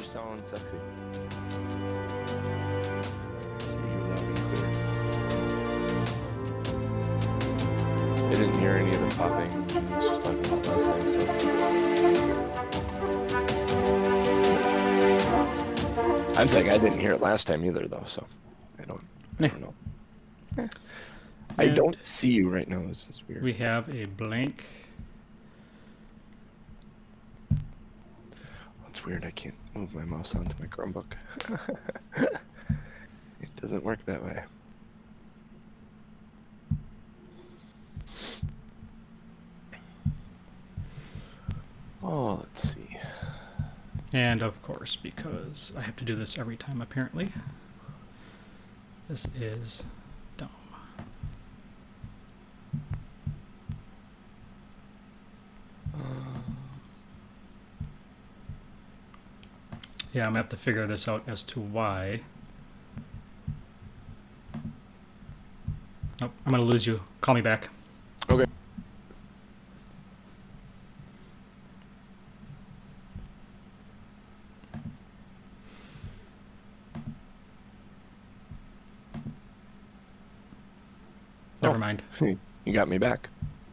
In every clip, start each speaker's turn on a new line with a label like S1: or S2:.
S1: you sound sexy. So you're loud and clear. I didn't hear any of the popping you was just talking about last time, so. I'm saying I didn't hear it last time either, though, so I don't, I don't know. Eh. I don't see you right now. This is weird.
S2: We have a blank.
S1: That's weird. I can't move my mouse onto my Chromebook. it doesn't work that way. Oh, let's see.
S2: And of course, because I have to do this every time apparently, this is Yeah, I'm gonna have to figure this out as to why. Nope, I'm gonna lose you. Call me back.
S1: Okay.
S2: Never
S1: Oh.
S2: mind.
S1: You got me back.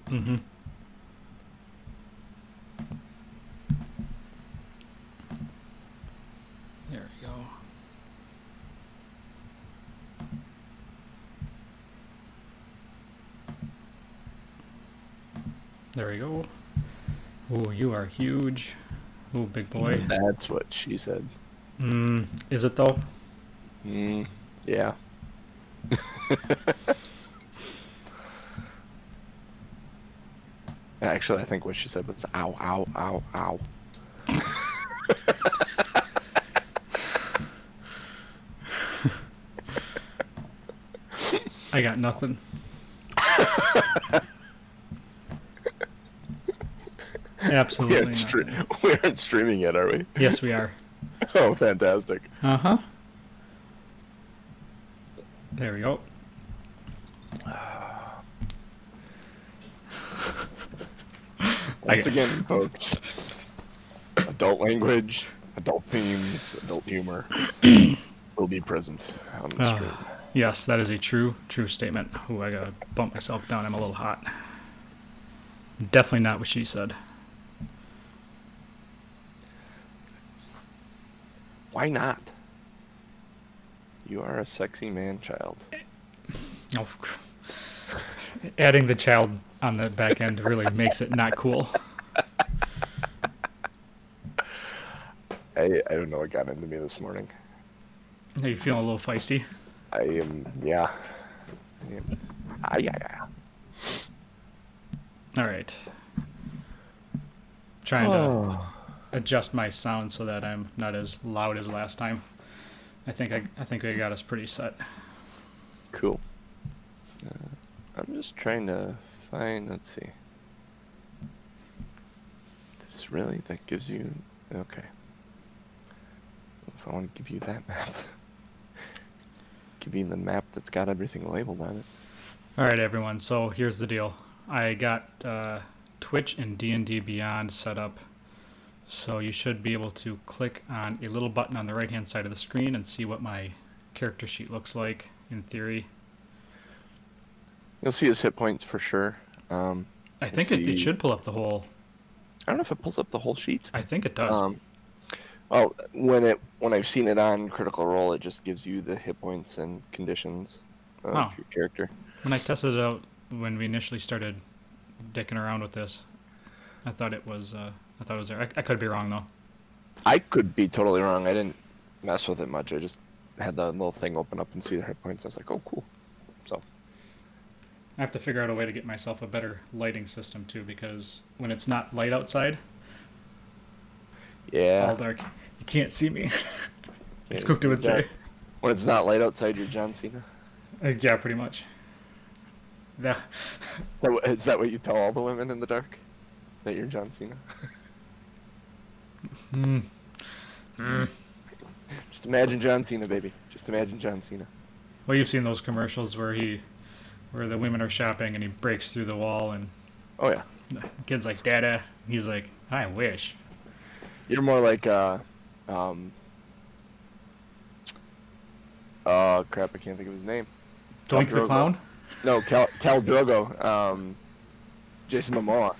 S2: Mm-hmm. There we go. Oh, you are huge. Oh, big boy.
S1: That's what she said.
S2: Mm, is it though?
S1: Mm, yeah. Actually, I think what she said was ow, ow, ow, ow.
S2: I got nothing.
S1: We
S2: Absolutely
S1: aren't, stre- we aren't streaming yet, are we?
S2: Yes, we are.
S1: Oh, fantastic.
S2: Uh huh. There we go.
S1: Once again, folks, adult language, adult themes, adult humor will be present on the
S2: Ah.
S1: stream.
S2: Yes, that is a true, true statement. Ooh, I gotta bump myself down. I'm a little hot. Definitely not what she said.
S1: Why not? You are a sexy man child.
S2: Oh, adding the child on the back end really makes it not cool.
S1: I, I don't know what got into me this morning.
S2: Are you feeling a little feisty?
S1: I am, yeah. I am, ah, yeah, yeah.
S2: All right. Trying to
S1: Oh.
S2: Adjust my sound so that I'm not as loud as last time. I think I, I think I got us pretty set.
S1: Cool. Uh, I'm just trying to find, let's see. This really, that gives you, okay. If I want to give you that map. give you the map that's got everything labeled on it.
S2: All right, everyone. So here's the deal. I got uh, Twitch and D&D Beyond set up. So you should be able to click on a little button on the right-hand side of the screen and see what my character sheet looks like in theory.
S1: You'll see his hit points for sure. Um,
S2: I think it, it should pull up the whole.
S1: I don't know if it pulls up the whole sheet.
S2: I think it does.
S1: Um, well, when it when I've seen it on Critical Role, it just gives you the hit points and conditions of
S2: Oh.
S1: your character.
S2: when I tested it out when we initially started dicking around with this, I thought it was. Uh, I thought it was there. I, I could be wrong though.
S1: I could be totally wrong. I didn't mess with it much. I just had the little thing open up and see the hit points. I was like, oh, cool. So
S2: I have to figure out a way to get myself a better lighting system too, because when it's not light outside,
S1: yeah,
S2: all dark, you can't see me. As Cookta would say.
S1: when it's not light outside, you're John Cena.
S2: Uh, yeah, pretty much. Yeah.
S1: Is that what- Is that what you tell all the women in the dark? That you're John Cena?
S2: Mm.
S1: Just imagine John Cena, baby. Just imagine John Cena.
S2: Well, you've seen those commercials where he, where the women are shopping and he breaks through the wall and
S1: Oh yeah.
S2: the kid's like, "Dada," he's like, "I wish."
S1: You're more like uh, Um, oh crap! I can't think of his name.
S2: Doink the clown.
S1: No, Khal Khal Drogo. Um, Jason Momoa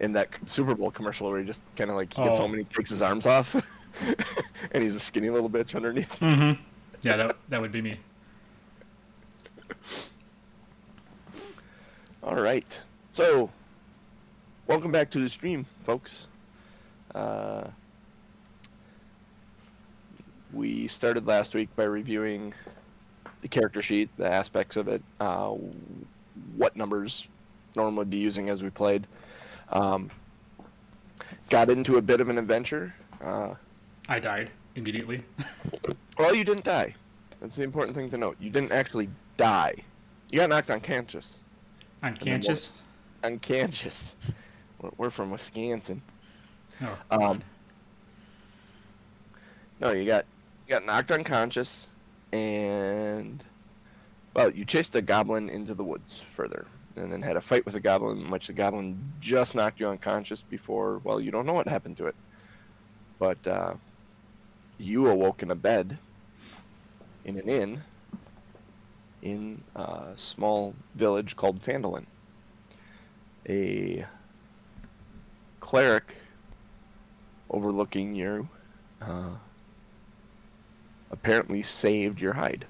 S1: in that Super Bowl commercial where he just kind of like he gets
S2: Oh.
S1: home and he takes his arms off, and he's a skinny little bitch underneath.
S2: Mm-hmm. Yeah, that that would be me.
S1: All right. So, welcome back to the stream, folks. Uh, we started last week by reviewing the character sheet, the aspects of it, uh, what numbers normally be using as we played. Um, got into a bit of an adventure. Uh,
S2: I died immediately.
S1: well, you didn't die. That's the important thing to note. You didn't actually die. You got knocked unconscious.
S2: Unconscious.
S1: Unconscious. We're- We're from Wisconsin.
S2: Oh,
S1: Um, No, you got you got knocked unconscious, and well, you chased a goblin into the woods further, and then had a fight with a goblin, in which the goblin just knocked you unconscious before. Well, you don't know what happened to it, but uh, you awoke in a bed in an inn in a small village called Phandalin. A cleric overlooking you uh, apparently saved your hide.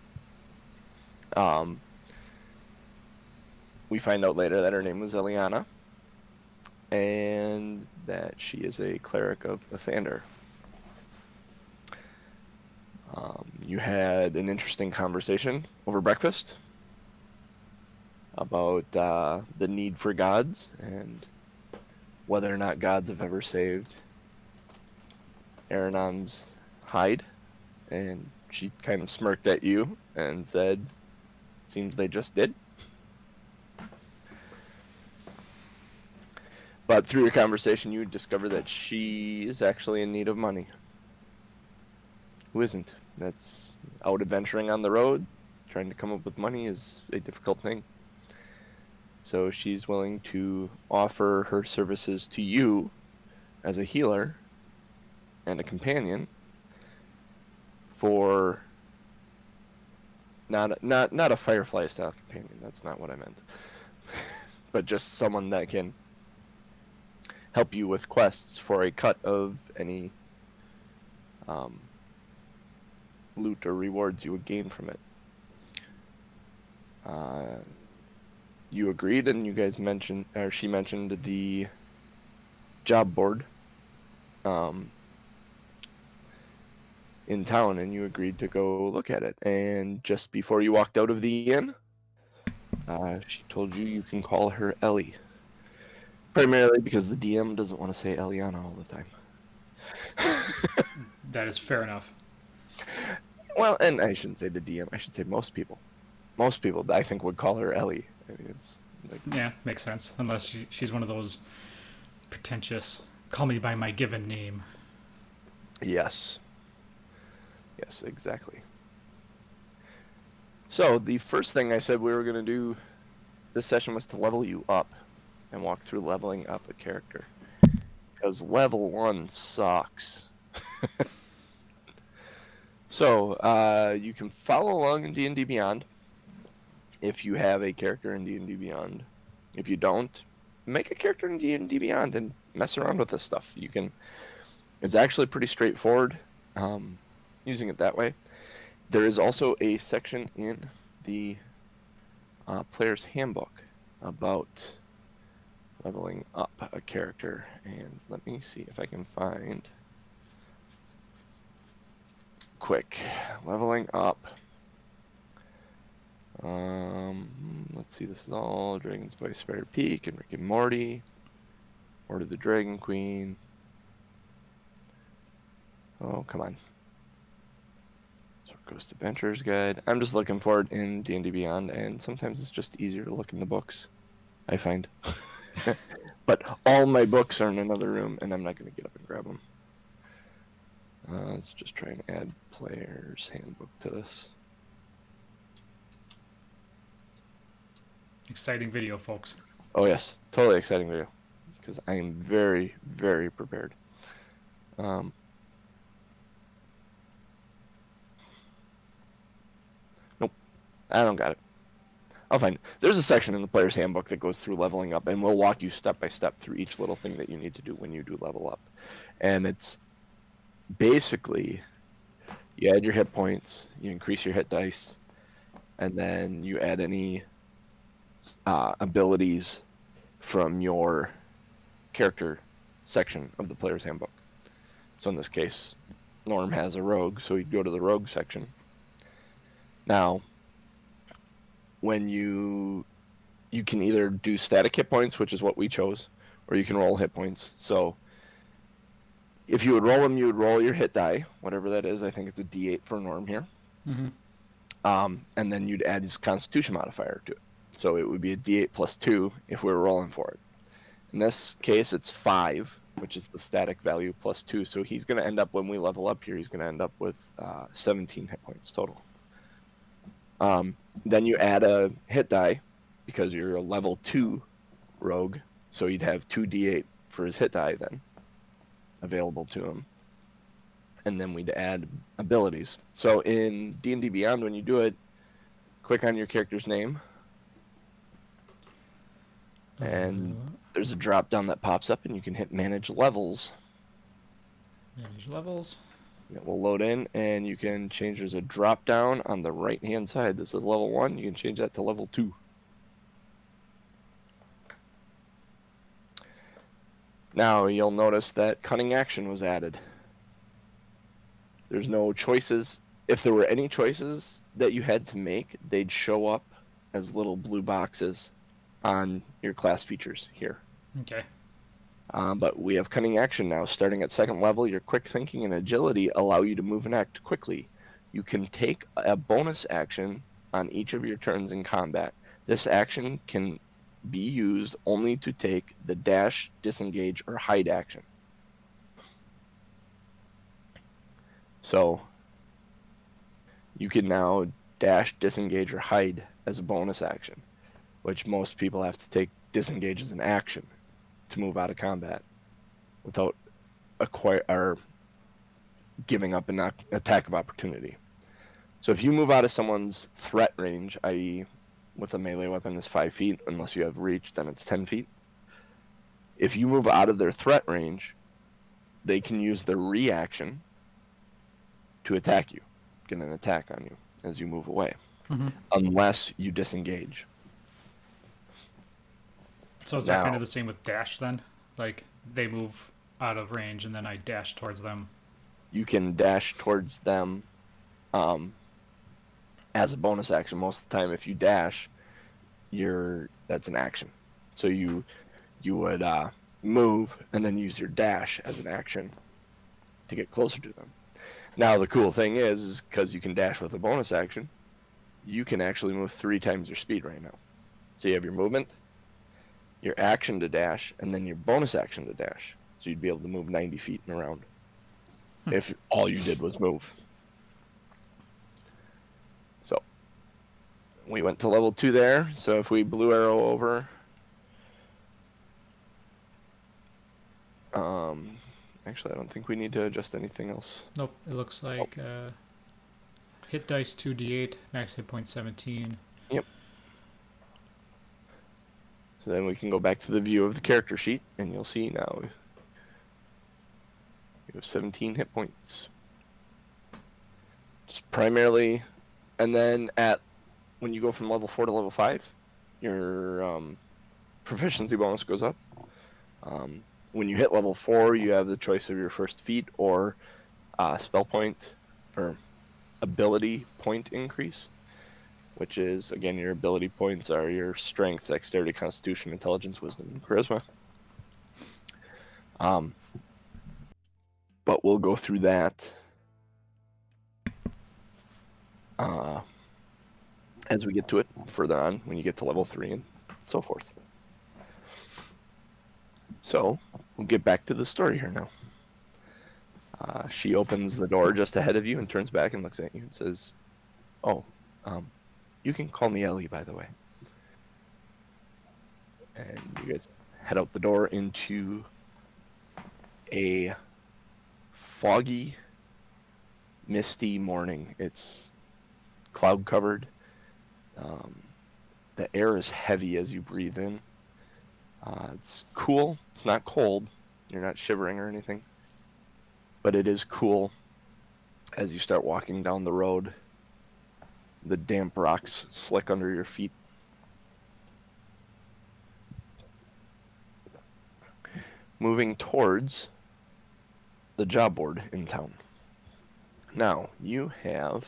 S1: um, we find out later that her name was Eliana, and that she is a cleric of Lathander. Um, you had an interesting conversation over breakfast about uh, the need for gods and whether or not gods have ever saved Aranon's hide, and she kind of smirked at you and said, "Seems they just did." But through your conversation, you discover that she is actually in need of money. Who isn't? That's out adventuring on the road, trying to come up with money is a difficult thing. So she's willing to offer her services to you as a healer and a companion for not not not a firefly style companion. That's not what I meant. but just someone that can help you with quests for a cut of any um, loot or rewards you would gain from it. Uh, you agreed, and you guys mentioned, or she mentioned the job board um, in town, and you agreed to go look at it. And just before you walked out of the inn, uh, she told you you can call her Ellie. Primarily because the DM doesn't want to say Eliana all the time.
S2: that is fair enough.
S1: well, and I shouldn't say the DM. I should say most people. Most people, I think, would call her Ellie. I mean, it's like
S2: Yeah, makes sense. Unless she, she's one of those pretentious, call me by my given name.
S1: Yes. Yes, exactly. So, the first thing I said we were going to do this session was to level you up and walk through leveling up a character. Because level 1 sucks. so, uh, you can follow along in D&D Beyond if you have a character in D&D Beyond. If you don't, make a character in D&D Beyond and mess around with this stuff. You can it's actually pretty straightforward um, using it that way. There is also a section in the uh, player's handbook about leveling up a character. And let me see if I can find. Quick. Leveling up. Um, let's see. This is all Dragons of Icespire Peak and Rick and Morty. Hoard of the Dragon Queen. Oh, come on. So Ghost Adventures Guide. I'm just looking for it in D&D Beyond, and sometimes it's just easier to look in the books, I find. but all my books are in another room, and I'm not going to get up and grab them. Uh, let's just try and add player's handbook to this.
S2: Exciting video, folks.
S1: Oh, yes. Totally exciting video. Because I am very, very prepared. Um, nope. I don't got it. I'll find. There's a section in the player's handbook that goes through leveling up, and we'll walk you step by step through each little thing that you need to do when you do level up. And it's basically you add your hit points, you increase your hit dice, and then you add any uh, abilities from your character section of the player's handbook. So in this case, Norm has a rogue, so he'd go to the rogue section. Now, when you you can either do static hit points, which is what we chose, or you can roll hit points. So if you would roll them, you would roll your hit die, whatever that is. I think it's a D8 for Norm here.
S2: Mm-hmm.
S1: Um, and then you'd add his Constitution modifier to it. So it would be a D8 plus two if we were rolling for it. In this case, it's five, which is the static value plus two. So he's going to end up when we level up here. He's going to end up with uh, 17 hit points total. Um, then you add a hit die because you're a level two rogue, so he'd have two d8 for his hit die then available to him. And then we'd add abilities. So in D&D Beyond, when you do it, click on your character's name, and
S2: Uh,
S1: there's a drop down that pops up, and you can hit Manage Levels.
S2: manage levels.
S1: It will load in, and you can change. There's a drop down on the right hand side. This is level one. You can change that to level two. Now you'll notice that cunning action was added. There's no choices. If there were any choices that you had to make, they'd show up as little blue boxes on your class features here.
S2: Okay.
S1: Um, but we have cunning action now. Starting at second level, your quick thinking and agility allow you to move and act quickly. You can take a bonus action on each of your turns in combat. This action can be used only to take the dash, disengage, or hide action. So you can now dash, disengage, or hide as a bonus action, which most people have to take disengage as an action to move out of combat without acquire or giving up an attack of opportunity. So if you move out of someone's threat range, i.e., with a melee weapon is five feet, unless you have reach, then it's ten feet. If you move out of their threat range, they can use their reaction to attack you, get an attack on you as you move away,
S2: Mm-hmm.
S1: unless you disengage.
S2: So is that kind of the same with dash then? Like they move out of range and then I dash towards them.
S1: you can dash towards them um, as a bonus action most of the time if you dash you're that's an action so you you would uh, move and then use your dash as an action to get closer to them now the cool thing is is because you can dash with a bonus action you can actually move three times your speed right now so you have your movement your action to dash and then your bonus action to dash so you'd be able to move 90 feet in a round if all you did was move. So we went to level two there. So if we blue arrow over, um, actually, I don't think we need to adjust anything else.
S2: Nope. It looks like uh, hit dice 2d8, max hit point 17.
S1: So then we can go back to the view of the character sheet, and you'll see now you have 17 hit points. Just primarily, and then at when you go from level four to level five, your um, proficiency bonus goes up. Um, when you hit level four, you have the choice of your first feat or uh, spell point or ability point increase which is again your ability points are your strength, dexterity, constitution, intelligence, wisdom, and charisma. Um, but we'll go through that uh, as we get to it further on when you get to level three and so forth. So we'll get back to the story here now. Uh, she opens the door just ahead of you and turns back and looks at you and says, "Oh, um, you can call me Ellie, by the way. And you guys head out the door into a foggy, misty morning. It's cloud covered. Um, the air is heavy as you breathe in. Uh, it's cool. It's not cold. You're not shivering or anything. But it is cool as you start walking down the road. The damp rocks slick under your feet. Moving towards the job board in town. Now, you have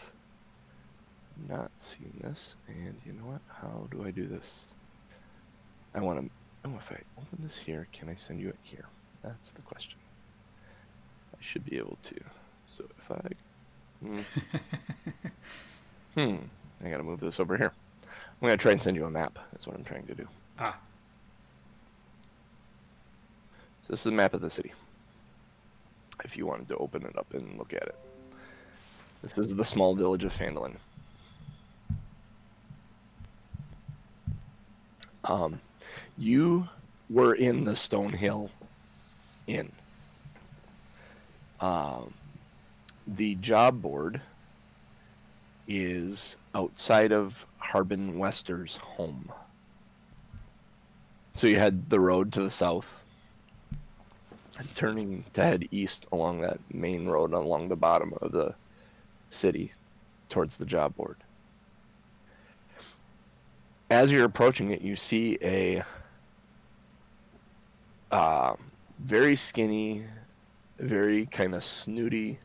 S1: not seen this, and you know what? How do I do this? I want to. Oh, if I open this here, can I send you it here? That's the question. I should be able to. So if I. Hmm. hmm. I gotta move this over here. I'm gonna try and send you a map. That's what I'm trying to do.
S2: Ah,
S1: So this is a map of the city. If you wanted to open it up and look at it. This is the small village of Phandalin. Um, you were in the Stonehill Inn. Um, the job board is outside of Harbin Wester's home. So you had the road to the south, and turning to head east along that main road along the bottom of the city towards the job board. As you're approaching it, you see a uh, very skinny, very kind of snooty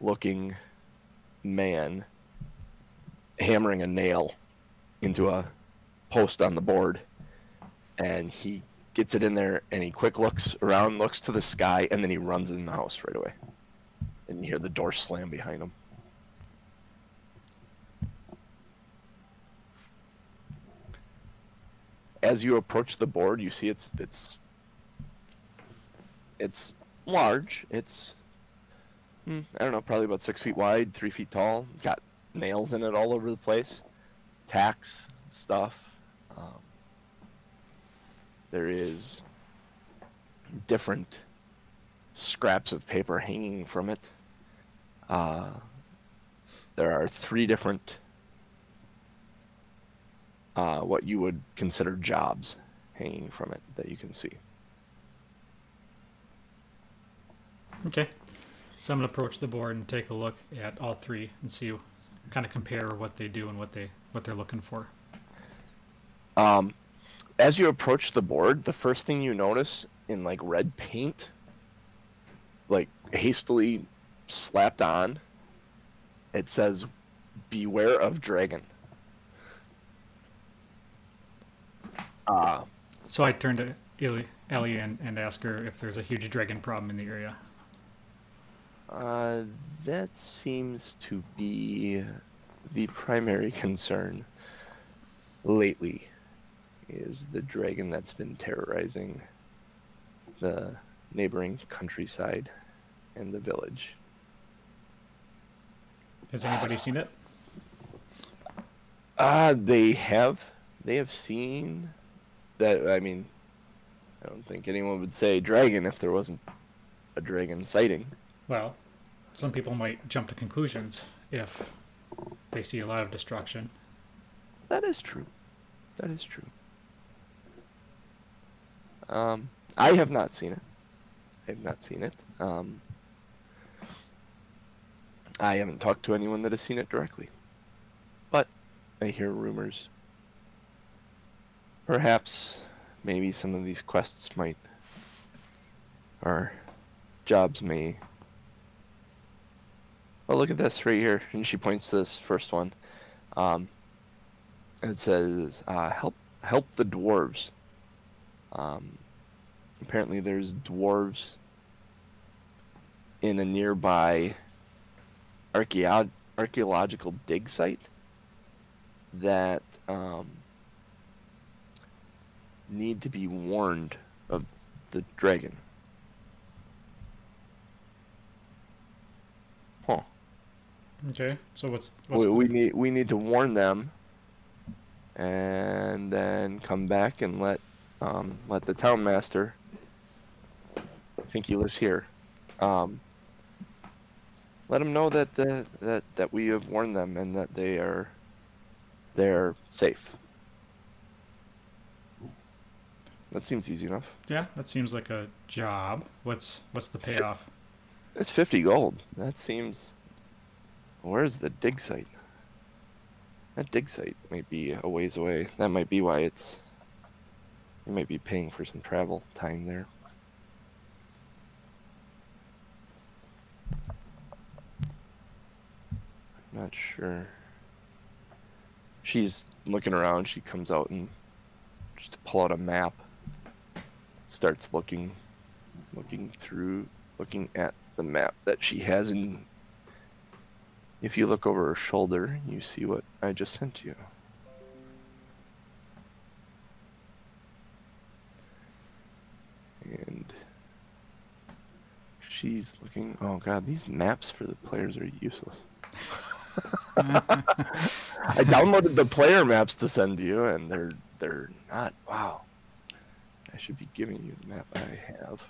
S1: looking man hammering a nail into a post on the board. And he gets it in there and he quick looks around, looks to the sky, and then he runs in the house right away. And you hear the door slam behind him. As you approach the board, you see it's it's it's large. It's hmm, I don't know, probably about six feet wide, three feet tall. Got nails in it all over the place, tacks, stuff. Um, there is different scraps of paper hanging from it. Uh, there are three different uh, what you would consider jobs hanging from it that you can see.
S2: okay. So I'm gonna approach the board and take a look at all three and see, kind of compare what they do and what they what they're looking for.
S1: Um, as you approach the board, the first thing you notice in like red paint, like hastily slapped on, it says, "Beware of dragon." Uh,
S2: So I turn to Ellie, Ellie and, and ask her if there's a huge dragon problem in the area.
S1: Uh, that seems to be the primary concern lately. Is the dragon that's been terrorizing the neighboring countryside and the village.
S2: Has anybody seen it?
S1: Uh, they have. They have seen that. I mean, I don't think anyone would say dragon if there wasn't a dragon sighting.
S2: Well, some people might jump to conclusions if they see a lot of destruction.
S1: That is true. That is true. Um, I have not seen it. I have not seen it. Um, I haven't talked to anyone that has seen it directly. But I hear rumors. Perhaps, maybe some of these quests might, or jobs may. Oh, look at this right here. And she points to this first one. Um, it says uh, help help the dwarves. Um, apparently, there's dwarves in a nearby archeo- archaeological dig site that um, need to be warned of the dragon. Huh.
S2: Okay, so what's, what's
S1: We,
S2: the-
S1: we need we need to warn them, and then come back and let um, let the town master. I think he lives here. Um, let him know that the, that that we have warned them and that they are they're safe. That seems easy enough.
S2: Yeah, that seems like a job. What's what's the payoff?
S1: It's 50 gold. That seems. Where's the dig site? That dig site might be a ways away. That might be why it's. You might be paying for some travel time there. I'm not sure. She's looking around. She comes out and just to pull out a map. Starts looking, looking through, looking at the map that she has. And if you look over her shoulder, you see what I just sent you. And she's looking. Oh god, these maps for the players are useless. I downloaded the player maps to send to you, and they're they're not. Wow. I should be giving you the map I have.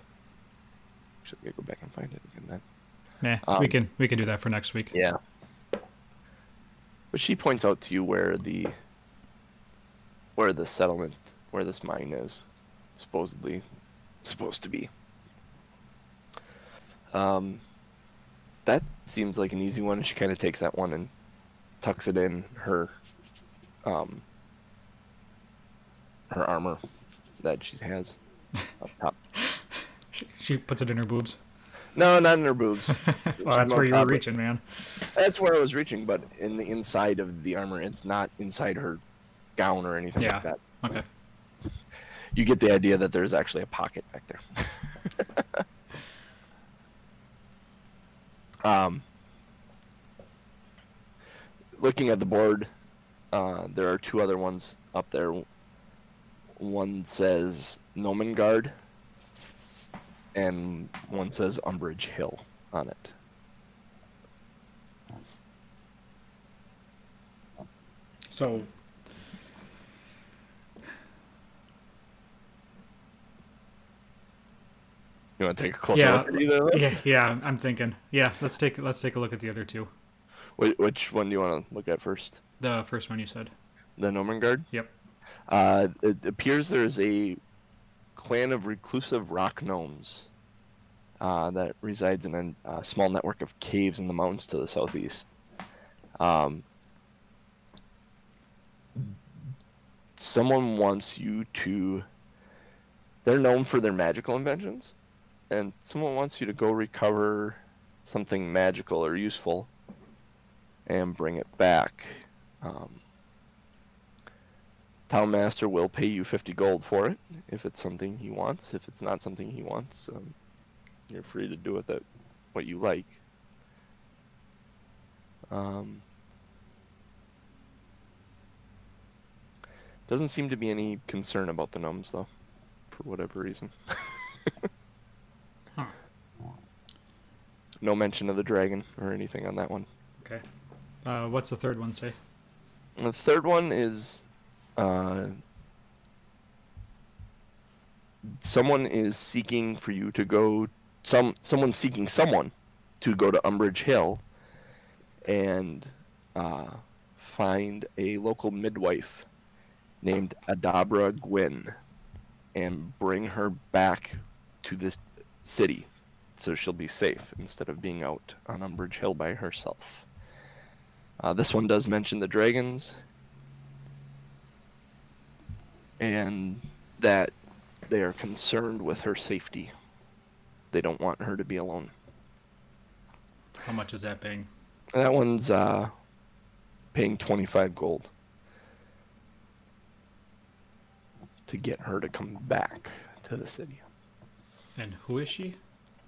S1: Actually, I gotta go back and find it again then.
S2: Nah, we
S1: Um,
S2: can we can do that for next week.
S1: Yeah. But she points out to you where the where the settlement where this mine is supposedly supposed to be. Um that seems like an easy one. She kind of takes that one and tucks it in her um her armor that she has up top.
S2: She, she puts it in her boobs.
S1: No, not in her boobs.
S2: well, that's where you were reaching, man.
S1: That's where I was reaching, but in the inside of the armor, it's not inside her gown or anything
S2: Yeah.
S1: like that.
S2: Okay.
S1: You get the idea that there's actually a pocket back there. um, looking at the board, uh, there are two other ones up there. One says Gnomengarde, and one says Umbrage Hill on it.
S2: So
S1: You want to take a closer
S2: Yeah.
S1: look at either
S2: yeah, yeah, I'm thinking. Yeah, let's take let's take a look at the other two.
S1: Wh- Which one do you want to look at first?
S2: The first one you said.
S1: The Gnomengarde?
S2: Yep.
S1: Uh, it appears there's a clan of reclusive rock gnomes uh, that resides in a uh, small network of caves in the mountains to the southeast. Um, someone wants you to. They're known for their magical inventions, and someone wants you to go recover something magical or useful and bring it back. Um, Town Master will pay you 50 gold for it if it's something he wants. If it's not something he wants, um, you're free to do with it what you like. Um, doesn't seem to be any concern about the gnomes, though, for whatever reason.
S2: Huh.
S1: No mention of the dragon or anything on that one.
S2: Okay. Uh, what's the third one say?
S1: The third one is uh, someone is seeking for you to go some someone seeking someone to go to Umbrage Hill and uh, find a local midwife named Adabra Gwynn and bring her back to this city so she'll be safe instead of being out on Umbrage Hill by herself. Uh, this one does mention the dragons, and that they are concerned with her safety. They don't want her to be alone.
S2: How much is that paying?
S1: That one's uh, paying 25 gold to get her to come back to the city.
S2: And who is she?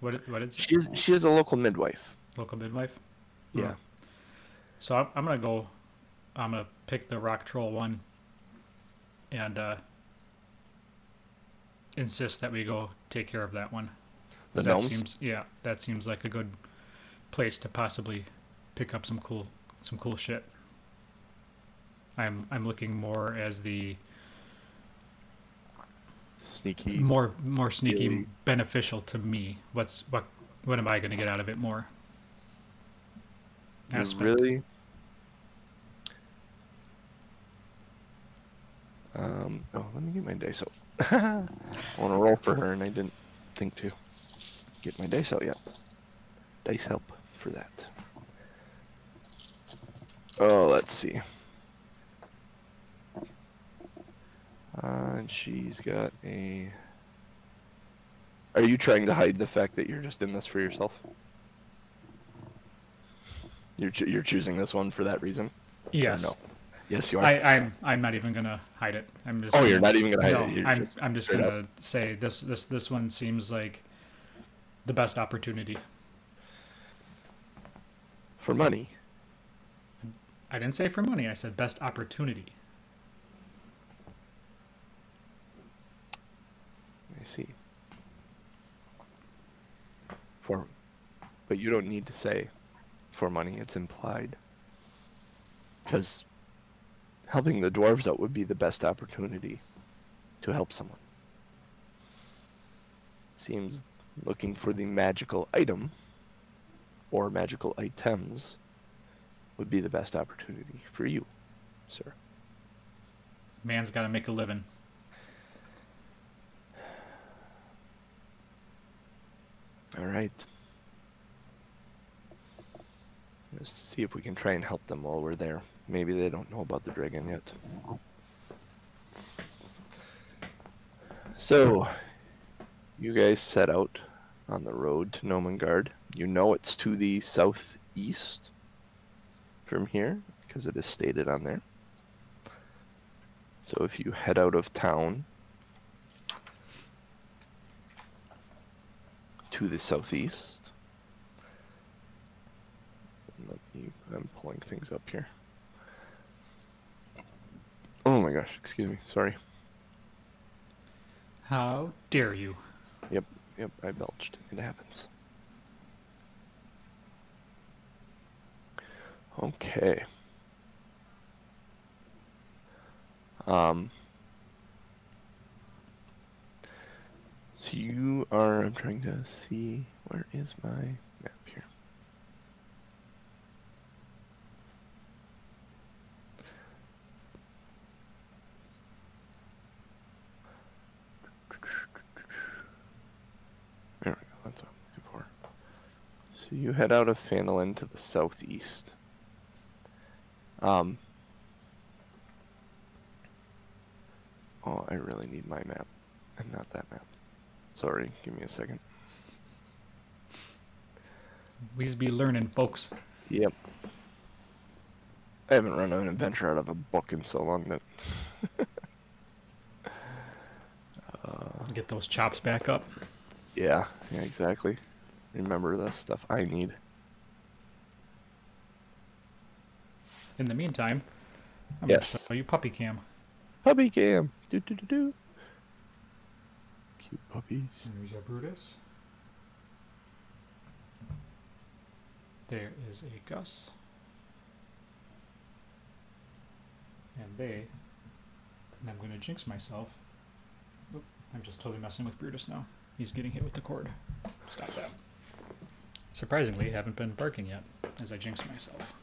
S2: What what is
S1: She she is a local midwife.
S2: local midwife?
S1: Yeah.
S2: So I'm, I'm gonna go. I'm gonna pick the rock troll one, and uh, insist that we go take care of that one.
S1: The
S2: that
S1: gnomes?
S2: seems yeah, that seems like a good place to possibly pick up some cool some cool shit. I'm I'm looking more as the
S1: Sneaky.
S2: more more sneaky
S1: Really?
S2: beneficial to me. What's what what am I going to get out of it more? Aspect.
S1: really? Um, oh, let me get my dice out. I want to roll for her, and I didn't think to get my dice out yet. Dice help for that. Oh, let's see. Uh, and she's got a. Are you trying to hide the fact that you're just in this for yourself? You're cho- you're choosing this one for that reason. Or
S2: Yes.
S1: No. Yes, you are.
S2: I, I'm I'm not even gonna hide it. I'm just.
S1: oh,
S2: gonna-
S1: you're not even gonna hide
S2: no,
S1: it. You're
S2: I'm
S1: just
S2: I'm just gonna say this this this one seems like the best opportunity.
S1: for money.
S2: I didn't say for money. I said best opportunity.
S1: I see. For, but you don't need to say for money. It's implied. Because helping the dwarves out would be the best opportunity to help someone. Seems looking for the magical item or magical items would be the best opportunity for you, sir.
S2: Man's got to make a living.
S1: All right. Let's see if we can try and help them while we're there. Maybe they don't know about the dragon yet. So, you guys set out on the road to Gnomengarde. You know it's to the southeast from here, because it is stated on there. So if you head out of town to the southeast. Let me, I'm pulling things up here. Oh my gosh, excuse me, sorry.
S2: How dare you?
S1: Yep, yep, I belched. It happens. Okay. Um. So you are. I'm trying to see where is my map here. There we go. That's what I'm looking for. So you head out of Phandalin to the southeast. Um. Oh, I really need my map, and not that map. Sorry, give me a second.
S2: We's be learning, folks.
S1: Yep. I haven't run an adventure out of a book in so long that. uh,
S2: Get those chops back up.
S1: yeah, yeah, exactly. Remember the stuff I need.
S2: In the meantime, I'm
S1: Yes.
S2: gonna show you puppy cam.
S1: Puppy cam. Do do do do. Cute puppies.
S2: There's your Brutus. There is a Gus. And they. And I'm going to jinx myself. Oop, I'm just totally messing with Brutus now. He's getting hit with the cord. Stop that. Surprisingly, haven't been barking yet as I jinx myself.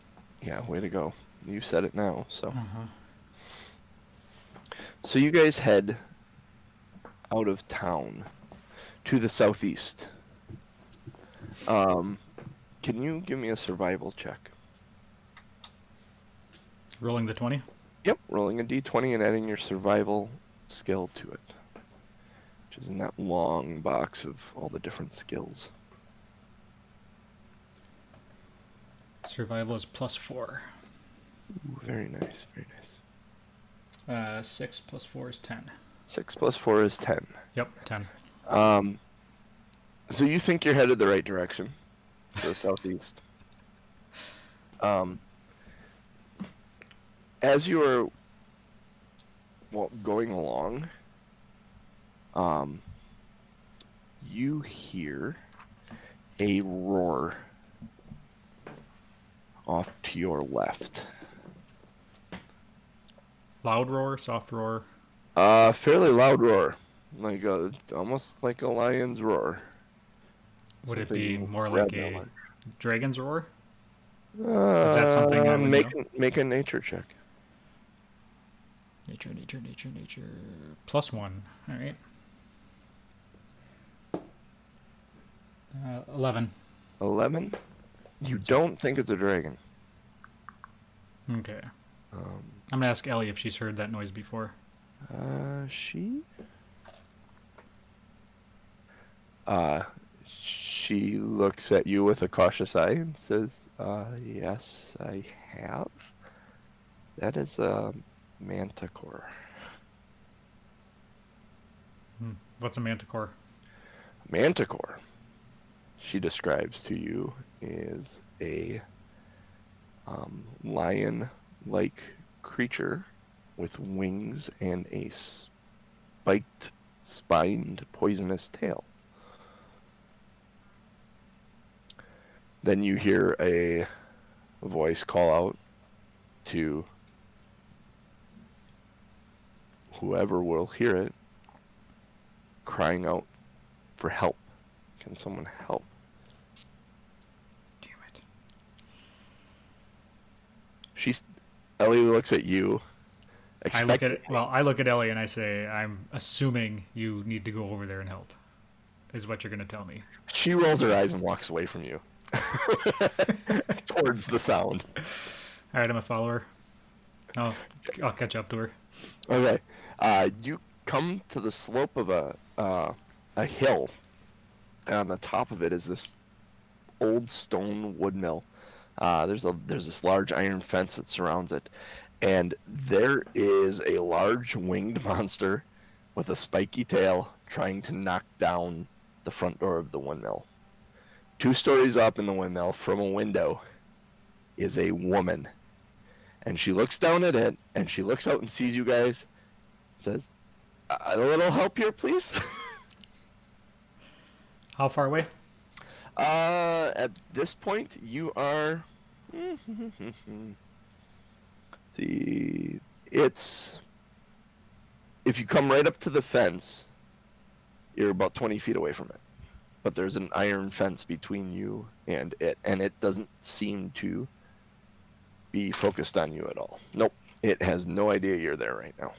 S1: Yeah, way to go. You said it now, so.
S2: Uh-huh.
S1: So you guys head out of town to the southeast. Um, can you give me a survival check?
S2: Rolling the 20.
S1: Yep, rolling a d20 and adding your survival skill to it, which is in that long box of all the different skills.
S2: Survival is plus 4.
S1: Ooh, very nice, very nice.
S2: Uh, 6 plus 4 is 10.
S1: Six plus four is ten.
S2: Yep, 10.
S1: Um, so you think you're headed the right direction, to the southeast. Um, as you are well, going along, um, you hear a roar off to your left.
S2: Loud roar, soft roar.
S1: Uh, fairly loud roar, like a almost like a lion's roar.
S2: Would it be more like a dragon's roar?
S1: Uh,
S2: that something I would
S1: make
S2: know?
S1: make a nature check?
S2: Nature nature, nature, nature. Plus one. All right. Uh, 11.
S1: 11. You don't think it's a dragon.
S2: Okay.
S1: Um,
S2: I'm going to ask Ellie if she's heard that noise before.
S1: uh, she. Uh, she looks at you with a cautious eye and says, uh, yes, I have. That is a manticore.
S2: Hmm. What's a manticore?
S1: Manticore, she describes to you, is a um, lion like creature with wings and a spiked, spined, poisonous tail. Then you hear a voice call out to whoever will hear it, crying out for help. Can someone help?
S2: Damn it.
S1: She's Ellie looks at you.
S2: I look at well, I look at Ellie and I say, I'm assuming you need to go over there and help. Is what you're going to tell me.
S1: She rolls her eyes and walks away from you. Towards the sound.
S2: All right, I'm a follower. I'll, I'll catch up to her.
S1: Okay. Uh, you come to the slope of a uh, a hill. And on the top of it is this old stone wood mill. Uh, there's a there's this large iron fence that surrounds it, and there is a large winged monster with a spiky tail trying to knock down the front door of the windmill. Two stories up in the windmill from a window is a woman. And she looks down at it and she looks out and sees you guys. Says, "A little help here, please."
S2: How far away?
S1: uh, at this point, you are. see, it's if you come right up to the fence, you're about 20 feet away from it. But there's an iron fence between you and it, and it doesn't seem to be focused on you at all. Nope, it has no idea you're there right now.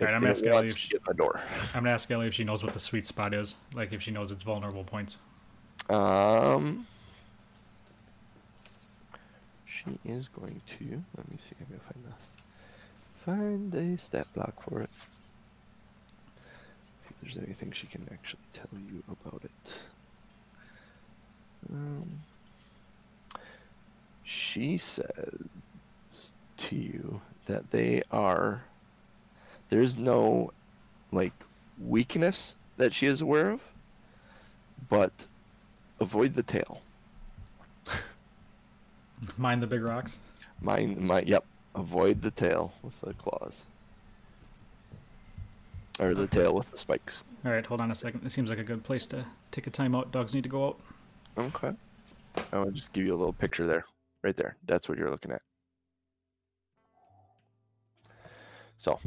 S2: All right, I'm asking Ellie if she-
S1: the door.
S2: I'm gonna ask Ellie if she knows what the sweet spot is, like if she knows its vulnerable points.
S1: Um, she is going to. Let me see. I'm gonna find the find a stat block for it. See if there's anything she can actually tell you about it. Um, she says to you that they are. There's no, like, weakness that she is aware of, but avoid the tail.
S2: Mind the big rocks.
S1: Mind my, yep. Avoid the tail with the claws. Or the tail with the spikes.
S2: All right, hold on a second. This seems like a good place to take a timeout. Dogs need to go out.
S1: Okay. I will just give you a little picture there. Right there. That's what you're looking at. So,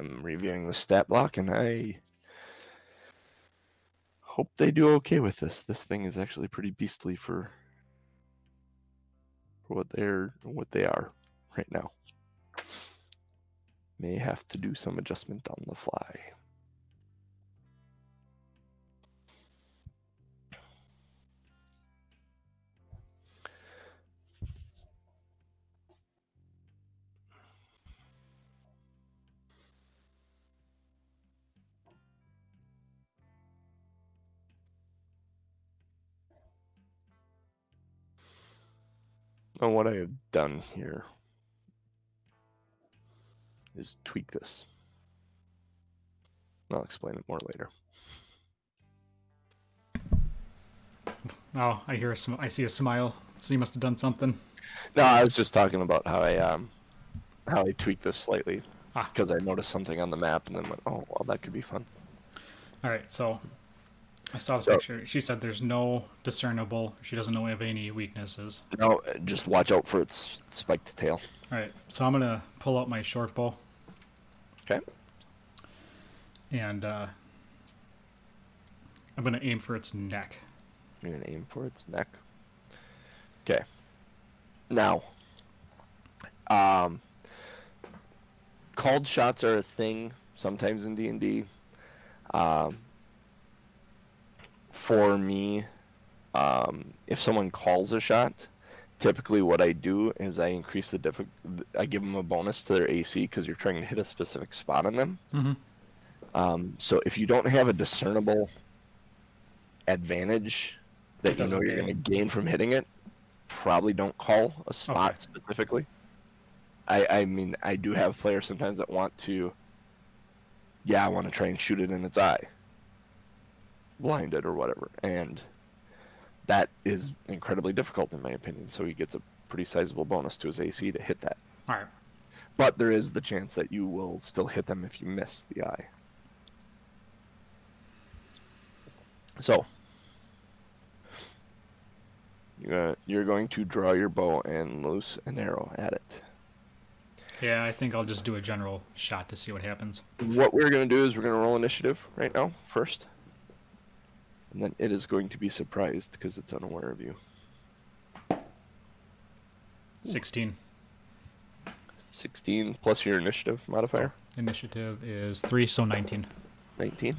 S1: I'm reviewing the stat block and I hope they do okay with this. This thing is actually pretty beastly for for what they're what they are right now. May have to do some adjustment on the fly. And what I have done here is tweak this. I'll explain it more later.
S2: Oh, I hear a sm- I see a smile. So you must have done something.
S1: No, I was just talking about how I um how I tweaked this slightly
S2: Ah.
S1: because I noticed something on the map and then went, oh well, that could be fun.
S2: All right, so I saw this
S1: So-
S2: picture. She said there's no discernible. She doesn't know of any weaknesses.
S1: No, just watch out for its spiked tail.
S2: All right, so I'm gonna pull out my short bow
S1: Okay.
S2: and uh, I'm gonna aim for its neck.
S1: I'm gonna aim for its neck. Okay. Now, Um, called shots are a thing sometimes in D and D. For me, um, if someone calls a shot, typically what I do is I increase the diffi- I give them a bonus to their AC because you're trying to hit a specific spot on them.
S2: Mm-hmm.
S1: Um, so if you don't have a discernible advantage that you know you're going to gain from hitting it, probably don't call a spot
S2: Okay.
S1: specifically. I, I mean, I do have players sometimes that want to, yeah, I want to try and shoot it in its eye, blinded or whatever, and that is incredibly difficult in my opinion. So he gets a pretty sizable bonus to his AC to hit that.
S2: All right.
S1: But there is the chance that you will still hit them if you miss the eye. So you're gonna, uh, you're going to draw your bow and loose an arrow at it.
S2: Yeah, I think I'll just do a general shot to see what happens.
S1: What we're going to do is we're going to roll initiative right now first, and then it is going to be surprised because it's unaware of you.
S2: 16.
S1: 16 plus your initiative modifier,
S2: Initiative is 3, so 19.
S1: 19.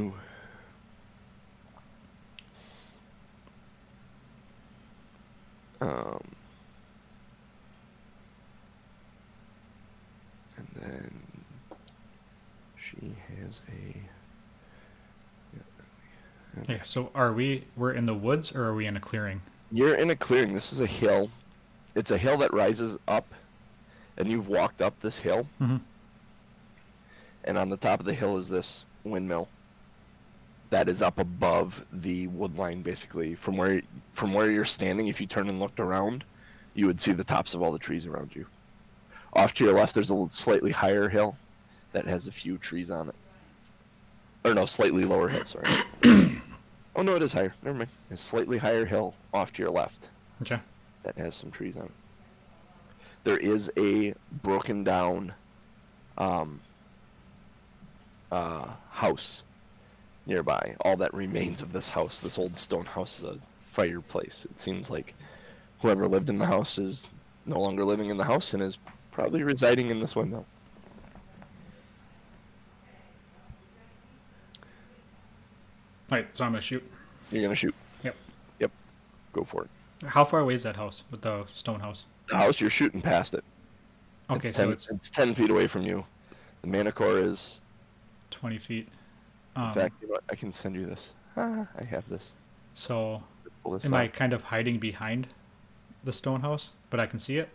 S1: Ooh. Um, and then she has a.
S2: Yeah, so are we, we're in the woods or are we in a clearing?
S1: You're in a clearing. This is a hill. It's a hill that rises up, and you've walked up this hill.
S2: Mm-hmm.
S1: And on the top of the hill is this windmill that is up above the wood line, basically. From where from where you're standing, if you turn and looked around, you would see the tops of all the trees around you. Off to your left, there's a slightly higher hill that has a few trees on it. Or no, slightly lower hill. Sorry. oh no, it is higher. Never mind. It's a slightly higher hill off to your left
S2: Okay.
S1: that has some trees on it. There is a broken down um, uh, house nearby. All that remains of this house, this old stone house, is a fireplace. It seems like whoever lived in the house is no longer living in the house and is probably residing in this windmill.
S2: All right, so I'm to shoot.
S1: You're gonna shoot.
S2: Yep.
S1: Yep. Go for it.
S2: How far away is that house with the stone house?
S1: The house you're shooting past it.
S2: Okay,
S1: it's
S2: so
S1: 10,
S2: it's
S1: it's ten feet away from you. The manticore is
S2: 20 feet.
S1: In
S2: Um,
S1: fact, you know what? I can send you this. Ah, I have this.
S2: so
S1: this
S2: am
S1: up.
S2: I kind of hiding behind the stone house, but I can see it?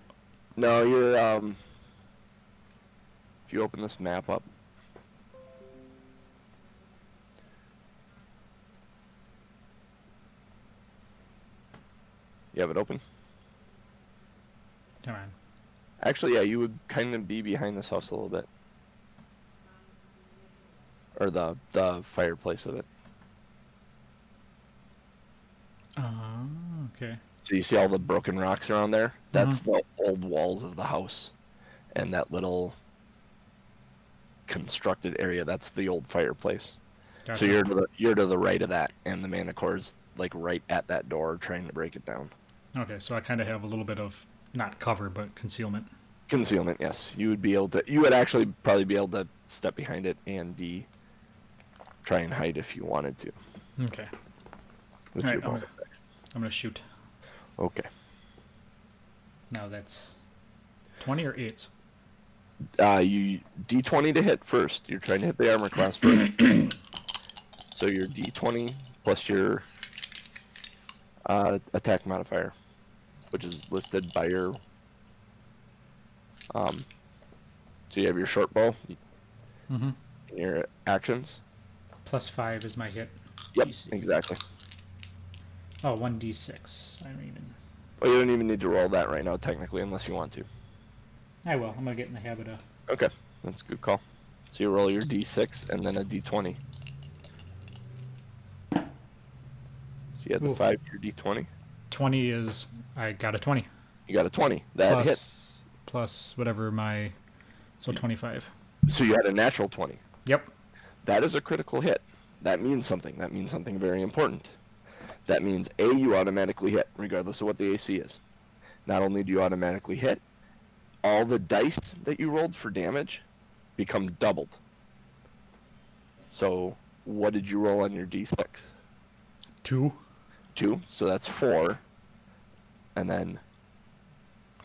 S1: No, you're um. If you open this map up, you have it open.
S2: Come on.
S1: Actually, yeah, you would kind of be behind this house a little bit, or the the fireplace of it.
S2: Oh, okay.
S1: So you see all the broken rocks around there? Uh-huh. That's the old walls of the house. And that little constructed area, that's the old fireplace.
S2: Gotcha.
S1: So you're to the you're to the right of that and the manticore's like right at that door trying to break it down.
S2: Okay, so I kind of have a little bit of not cover, but concealment.
S1: Concealment, yes. You would be able to you would actually probably be able to step behind it and be try and hide if you wanted to.
S2: Okay.
S1: with
S2: All
S1: your
S2: right, I'm gonna, I'm gonna shoot.
S1: Okay.
S2: Now that's 20 or 8s?
S1: Uh, you D20 to hit first. You're trying to hit the armor class first. so your D20 plus your uh, attack modifier, which is listed by your. Um, so you have your short bow
S2: Mm-hmm.
S1: and your actions.
S2: Plus 5 is my hit.
S1: Yep,
S2: DC.
S1: exactly.
S2: Oh, 1d6. I mean,
S1: Well, you don't even need to roll that right now, technically, unless you want to.
S2: I will. I'm gonna get in the habit of.
S1: Okay, that's a good call. So you roll your D6 and then a D20. You had the
S2: Ooh.
S1: five, your D20.
S2: 20 is. I got a 20.
S1: You got a 20. That
S2: plus,
S1: hit.
S2: plus whatever my. So 25.
S1: So you had a natural 20.
S2: Yep.
S1: That is a critical hit. That means something. That means something very important. That means A, you automatically hit, regardless of what the AC is. not only do you automatically hit, all the dice that you rolled for damage become doubled. So, what did you roll on your d6?
S2: Two.
S1: Two, so that's four. And then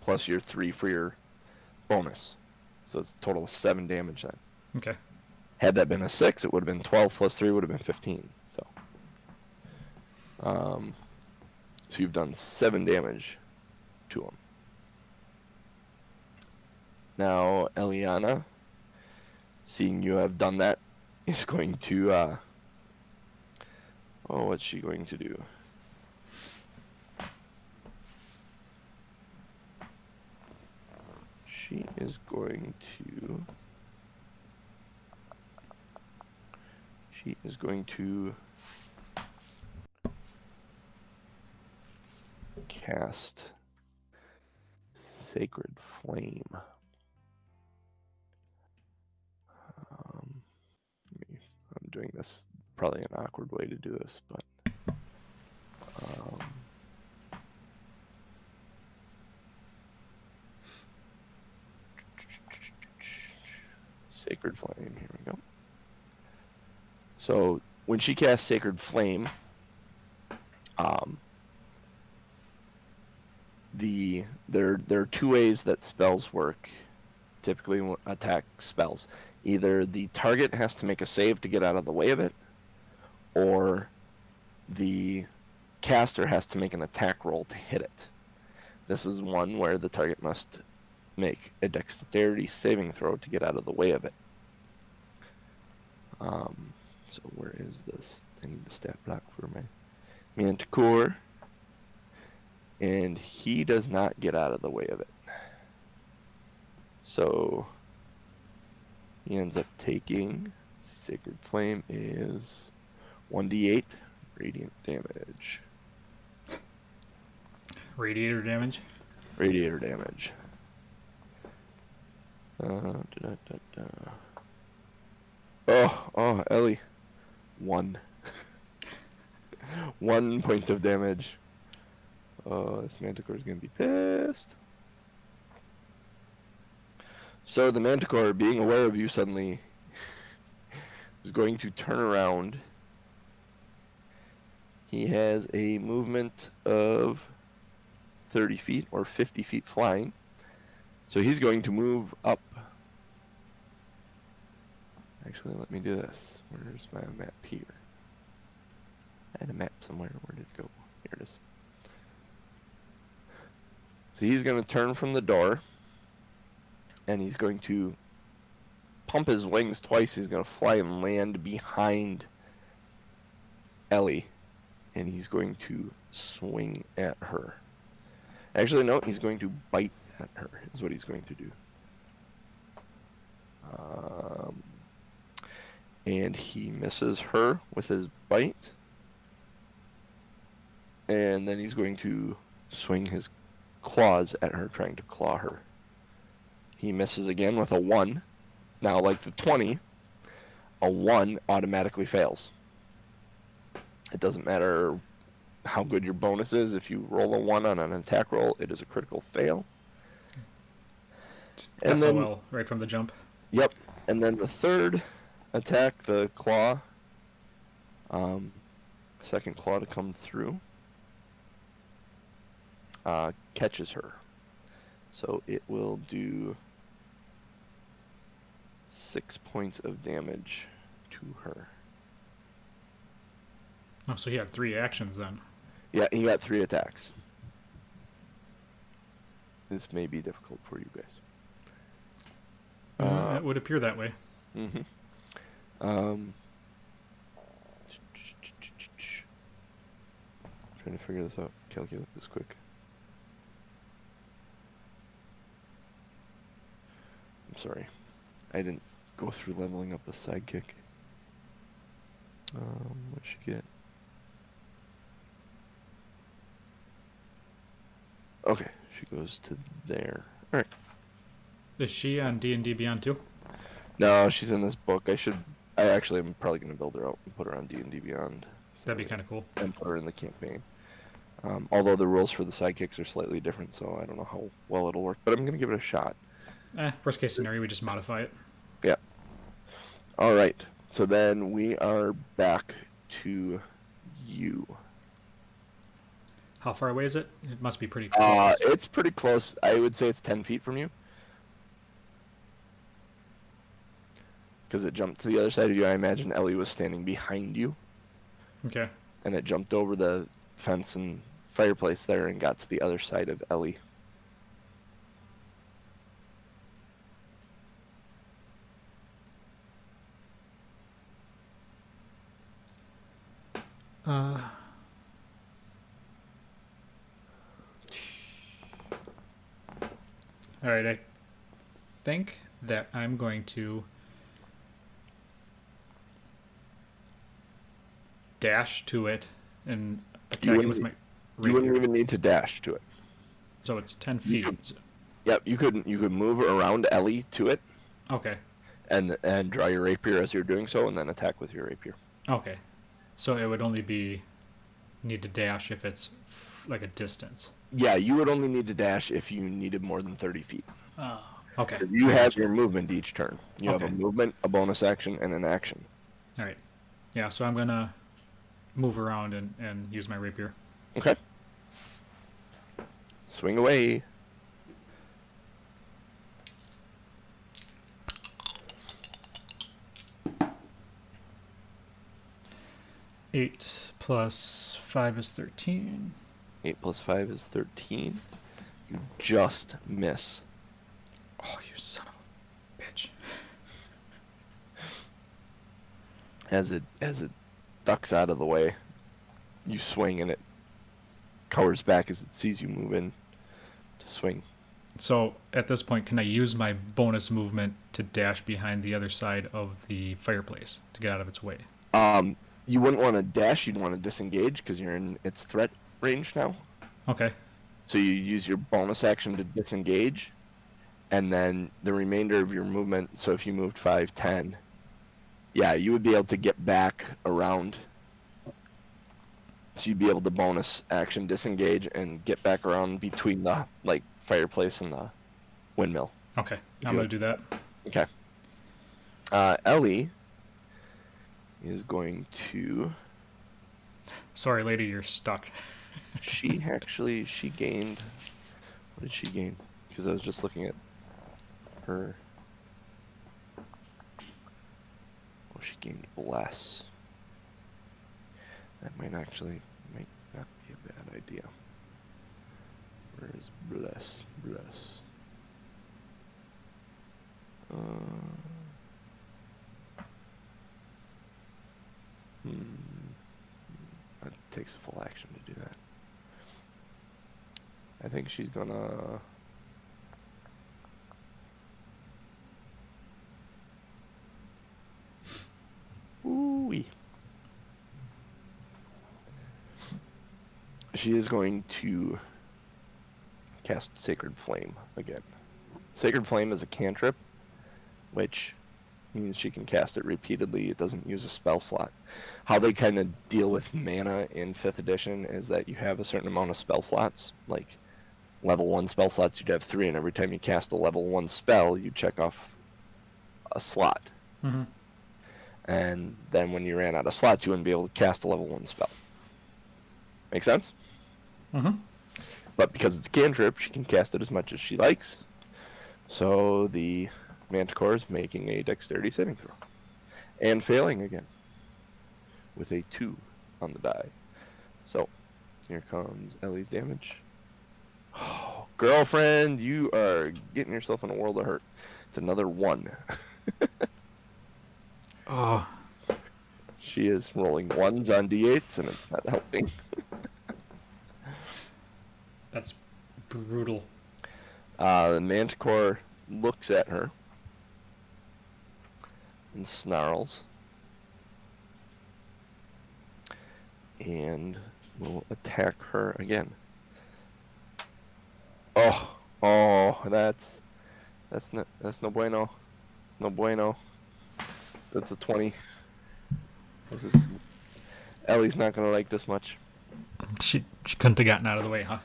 S1: plus your three for your bonus. So it's a total of seven damage then.
S2: Okay.
S1: Had that been a six, it would have been 12 plus three would have been 15. So, um, so you've done seven damage to him. Now, Eliana, seeing you have done that, is going to. Uh, oh, what's she going to do? She is going to. She is going to cast Sacred Flame. Um, I'm doing this probably an awkward way to do this, but um, Sacred Flame. Here we go. So when she casts Sacred Flame, um, the there there are two ways that spells work. Typically, attack spells, either the target has to make a save to get out of the way of it, or the caster has to make an attack roll to hit it. This is one where the target must make a dexterity saving throw to get out of the way of it. Um, so where is this? I need the stat block for my Manticore. And he does not get out of the way of it. So he ends up taking Sacred Flame is 1d8 radiant damage.
S2: Radiator damage.
S1: Radiator damage. Uh, da, da, da, Oh, oh, Ellie. One. One point of damage. Oh, this Manticore is gonna be pissed. So the Manticore, being aware of you suddenly, is going to turn around. He has a movement of 30 feet or 50 feet flying. So he's going to move up. Actually, let me do this. Where's my map here? I had a map somewhere. Where did it go? Here it is. So he's going to turn from the door. And he's going to pump his wings twice. He's going to fly and land behind Ellie. And he's going to swing at her. Actually, no, he's going to bite at her, is what he's going to do. Um, and he misses her with his bite. And then he's going to swing his claws at her, trying to claw her. He misses again with a 1. Now, like the 20, a 1 automatically fails. It doesn't matter how good your bonus is. If you roll a 1 on an attack roll, it is a critical fail. And
S2: SOL
S1: then-
S2: right from the jump.
S1: Yep. And then the third attack, the claw. Um, second claw to come through. Uh, catches her. So it will do six points of damage to her.
S2: Oh, so he had three actions then.
S1: Yeah, he got three attacks. This may be difficult for you guys.
S2: Uh,
S1: Uh,
S2: it would appear that way.
S1: Mm-hmm. Um, trying to figure this out. Calculate this quick. I'm sorry. I didn't go through leveling up a sidekick. Um, what she get? Okay, she goes to there. All right.
S2: Is she on D and D Beyond too?
S1: No, she's in this book. I should. I actually am probably gonna build her out and put her on D and D Beyond.
S2: That'd be kind of cool.
S1: and put her in the campaign. Um, although the rules for the sidekicks are slightly different, so I don't know how well it'll work. But I'm gonna give it a shot.
S2: Eh, worst case scenario, we just modify it.
S1: Yeah. All right. So then we are back to you.
S2: How far away is it? It must be pretty close.
S1: Uh, it's pretty close. I would say it's ten feet from you. Because it jumped to the other side of you. I imagine Ellie was standing behind you,
S2: okay.
S1: and it jumped over the fence and fireplace there and got to the other side of Ellie.
S2: Uh, all right, I think that I'm going to dash to it and attack it with my
S1: You wouldn't even need to dash to it.
S2: So it's ten
S1: you
S2: feet.
S1: could- Yep, you could you could move around Ellie to it
S2: Okay.
S1: and and draw your rapier as you're doing so, and then attack with your rapier.
S2: Okay. So it would only be need to dash if it's like a distance.
S1: Yeah, you would only need to dash if you needed more than thirty feet.
S2: Oh. Okay.
S1: You have your movement each turn. You have a movement, a bonus action, and an action.
S2: All right. Yeah. So I'm gonna move around and and use my rapier.
S1: Okay. Swing away.
S2: Eight plus five is thirteen.
S1: Eight plus five is thirteen. You just miss.
S2: Oh, you son of a bitch.
S1: As it as it ducks out of the way, you swing and it cowers back as it sees you move in to swing.
S2: So at this point, can I use my bonus movement to dash behind the other side of the fireplace to get out of its way?
S1: Um, you wouldn't want to dash. You'd want to disengage because you're in its threat range now.
S2: Okay.
S1: So you use your bonus action to disengage, and then the remainder of your movement. So if you moved 5, 10, yeah, you would be able to get back around. So you'd be able to bonus action disengage and get back around between the like fireplace and the windmill.
S2: Okay. I'm gonna
S1: Good.
S2: do that.
S1: Okay. Uh, Ellie is going to.
S2: Sorry, lady, you're stuck.
S1: She actually she gained. What did she gain? Because I was just looking at her. Oh, she gained bless. That might actually might not be a bad idea. Where is bless? Bless. Uh, hmm. It takes a full action to do that. I think she's gonna. Ooh. She is going to cast Sacred Flame again. Sacred Flame is a cantrip, which means she can cast it repeatedly. It doesn't use a spell slot. How they kind of deal with mana in 5th edition is that you have a certain amount of spell slots. Like level 1 spell slots, you'd have 3, and every time you cast a level 1 spell, you check off a slot.
S2: Mm-hmm.
S1: And then when you ran out of slots, you wouldn't be able to cast a level 1 spell. Make sense?
S2: Mm-hmm.
S1: But because it's a cantrip, she can cast it as much as she likes. So the Manticore is making a dexterity saving throw. And failing again. With a 2 on the die. So, here comes Ellie's damage. Oh, girlfriend, you are getting yourself in a world of hurt. It's another 1.
S2: Oh,
S1: She is rolling 1s on d8s, and it's not helping.
S2: that's brutal.
S1: Uh, the manticore looks at her and snarls and will attack her again. Oh, oh, that's that's no that's no bueno. It's no bueno. That's a twenty. This is, Ellie's not gonna like this much.
S2: She she couldn't have gotten out of the way, huh?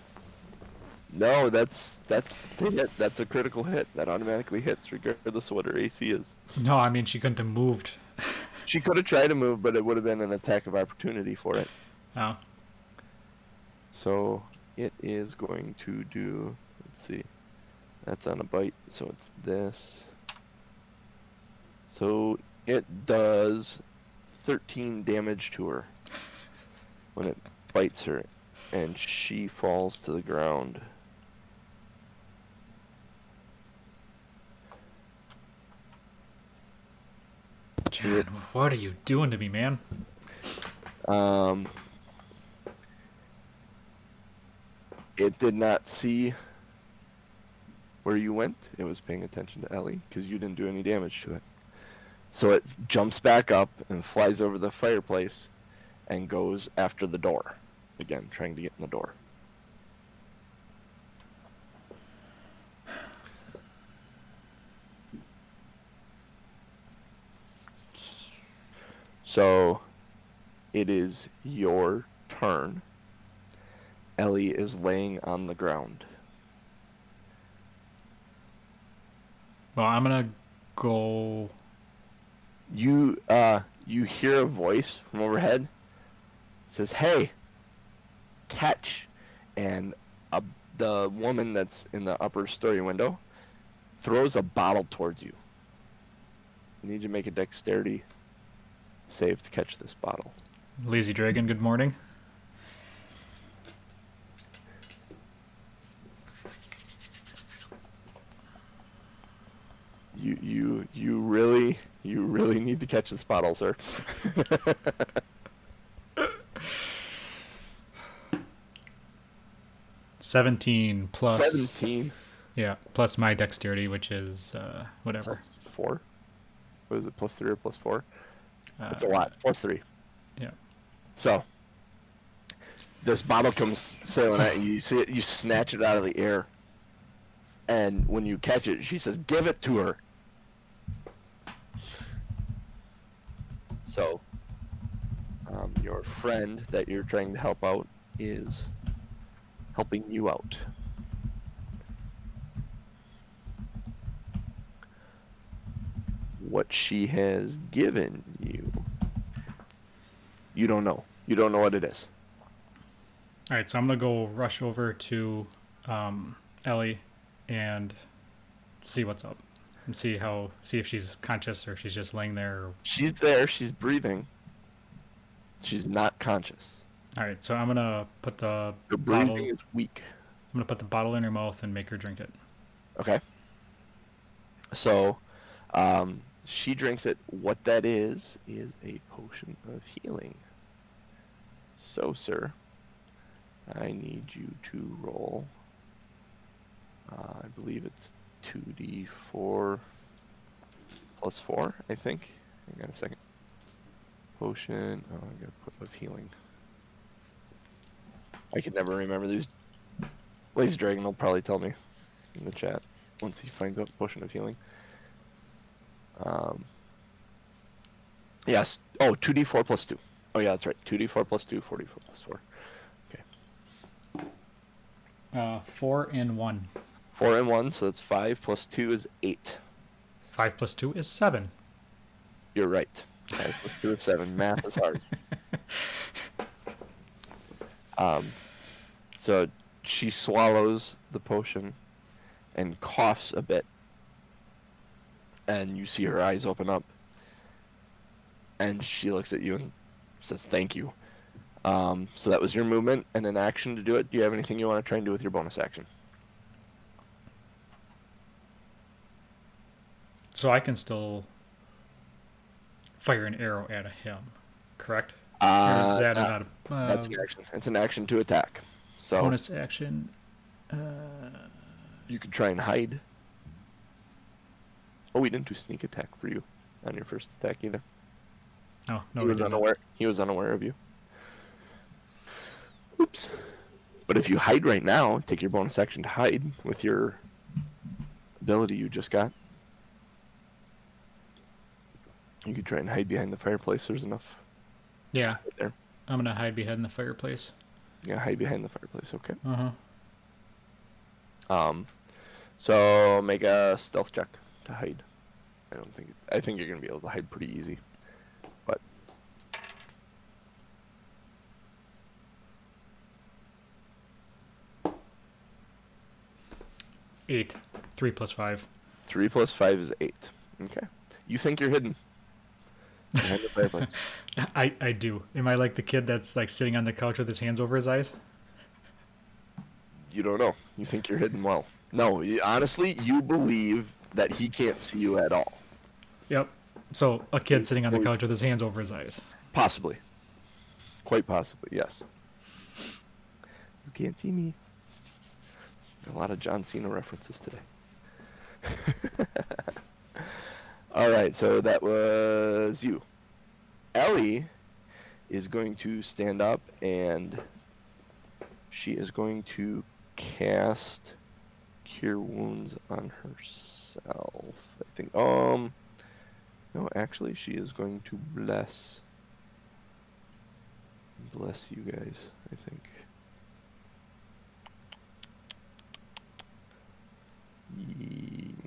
S1: No, that's that's hit. That's a critical hit that automatically hits regardless of what her AC is.
S2: No, I mean she couldn't have moved.
S1: She could have tried to move, but it would have been an attack of opportunity for it.
S2: Oh,
S1: So it is going to do. Let's see. That's on a bite, so it's this. So it does 13 damage to her when it bites her, and she falls to the ground.
S2: John, what are you doing to me, man?
S1: Um, it did not see where you went. It was paying attention to Ellie because you didn't do any damage to it. So it jumps back up and flies over the fireplace and goes after the door. Again, trying to get in the door. So it is your turn. Ellie is laying on the ground.
S2: Well, I'm gonna go.
S1: You uh you hear a voice from overhead. It says, "Hey, catch!" And a, the woman that's in the upper story window throws a bottle towards you. I need you to make a dexterity save to catch this bottle.
S2: Lazy Dragon, good morning.
S1: You you you really you really need to catch this bottle, sir.
S2: 17 plus.
S1: Seventeen
S2: Yeah, plus my dexterity, which is uh, whatever.
S1: plus four. What is it? Plus three or plus four?
S2: Uh,
S1: It's a lot. Plus three.
S2: Yeah.
S1: So this bottle comes sailing at you. You see it. You snatch it out of the air, and when you catch it, she says, "Give it to her." So, um, your friend that you're trying to help out is helping you out. What she has given you, you don't know. You don't know what it is.
S2: All right, so I'm gonna go rush over to um, Ellie and see what's up, and see how see if she's conscious or if she's just laying there. Or...
S1: She's there. She's breathing. She's not conscious.
S2: All right, so I'm gonna put the
S1: Her
S2: bottle.
S1: breathing is weak.
S2: I'm gonna put the bottle in her mouth and make her drink it.
S1: Okay. So, um, she drinks it. What that is is a potion of healing. So, sir, I need you to roll. Uh, I believe it's 2d4 plus 4, I think. I got a second. Potion. Oh, I gotta put of healing. I can never remember these. Lazy Dragon will probably tell me in the chat once he finds a Potion of Healing. Um, yes. Oh, 2d4 plus 2. Oh, yeah, that's right. 2d4 plus 2, 44 plus 4. Okay.
S2: Uh, 4 and 1.
S1: Four and one, so that's five plus two is eight.
S2: Five plus two is seven.
S1: You're right. Five plus two is seven. Math is hard. Um, so she swallows the potion and coughs a bit. And you see her eyes open up. And she looks at you and says, Thank you. Um, so that was your movement and an action to do it. Do you have anything you want to try and do with your bonus action?
S2: So I can still fire an arrow at him, correct?
S1: Uh,
S2: that
S1: uh,
S2: not a uh,
S1: that's an action. It's an action to attack. So
S2: bonus action? Uh,
S1: you could try and hide. Oh, we didn't do sneak attack for you on your first attack either.
S2: oh no,
S1: he was
S2: didn't.
S1: unaware. He was unaware of you. Oops. But if you hide right now, take your bonus action to hide with your ability you just got. You could try and hide behind the fireplace. There's enough
S2: Yeah,
S1: right there.
S2: I'm gonna hide behind the fireplace.
S1: Yeah, hide behind the fireplace. Okay.
S2: Uh huh.
S1: Um, so make a stealth check to hide. I don't think. I think you're gonna be able to hide pretty easy. But
S2: Eight. Three plus five.
S1: three plus five is eight. Okay. You think you're hidden behind the fireplace?
S2: I I do. Am I like the kid that's like sitting on the couch with his hands over his eyes?
S1: You don't know. You think you're hidden well. No, you, honestly, you believe that he can't see you at all.
S2: Yep. So a kid sitting on the couch with his hands over his eyes.
S1: Possibly. Quite possibly, yes. You can't see me. A lot of John Cena references today. All right, so that was you. Ellie is going to stand up and she is going to cast Cure Wounds on herself. I think. Um. No, actually, she is going to bless. Bless you guys, I think.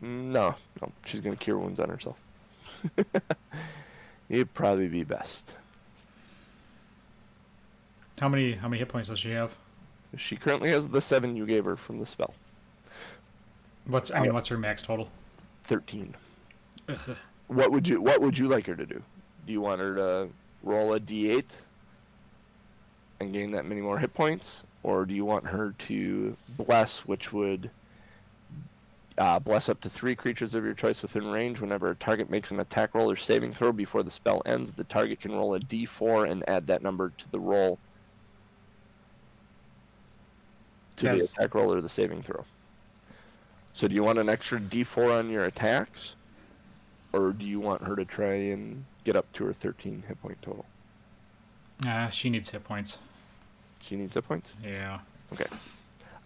S1: No, no, she's gonna cure wounds on herself. It'd probably be best.
S2: How many how many hit points does she have?
S1: She currently has the seven you gave her from the spell.
S2: What's I mean, uh, what's her max total?
S1: Thirteen.
S2: Ugh.
S1: What would you What would you like her to do? Do you want her to roll a d8 and gain that many more hit points, or do you want her to bless, which would uh, bless up to three creatures of your choice within range? Whenever a target makes an attack roll or saving throw before the spell ends, the target can roll a d4 and add that number to the roll to the attack roll or the saving throw. So, do you want an extra d4 on your attacks? or do you want her to try and get up to her 13 hit point total?
S2: Ah, she needs hit points.
S1: She needs hit points.
S2: Yeah.
S1: Okay.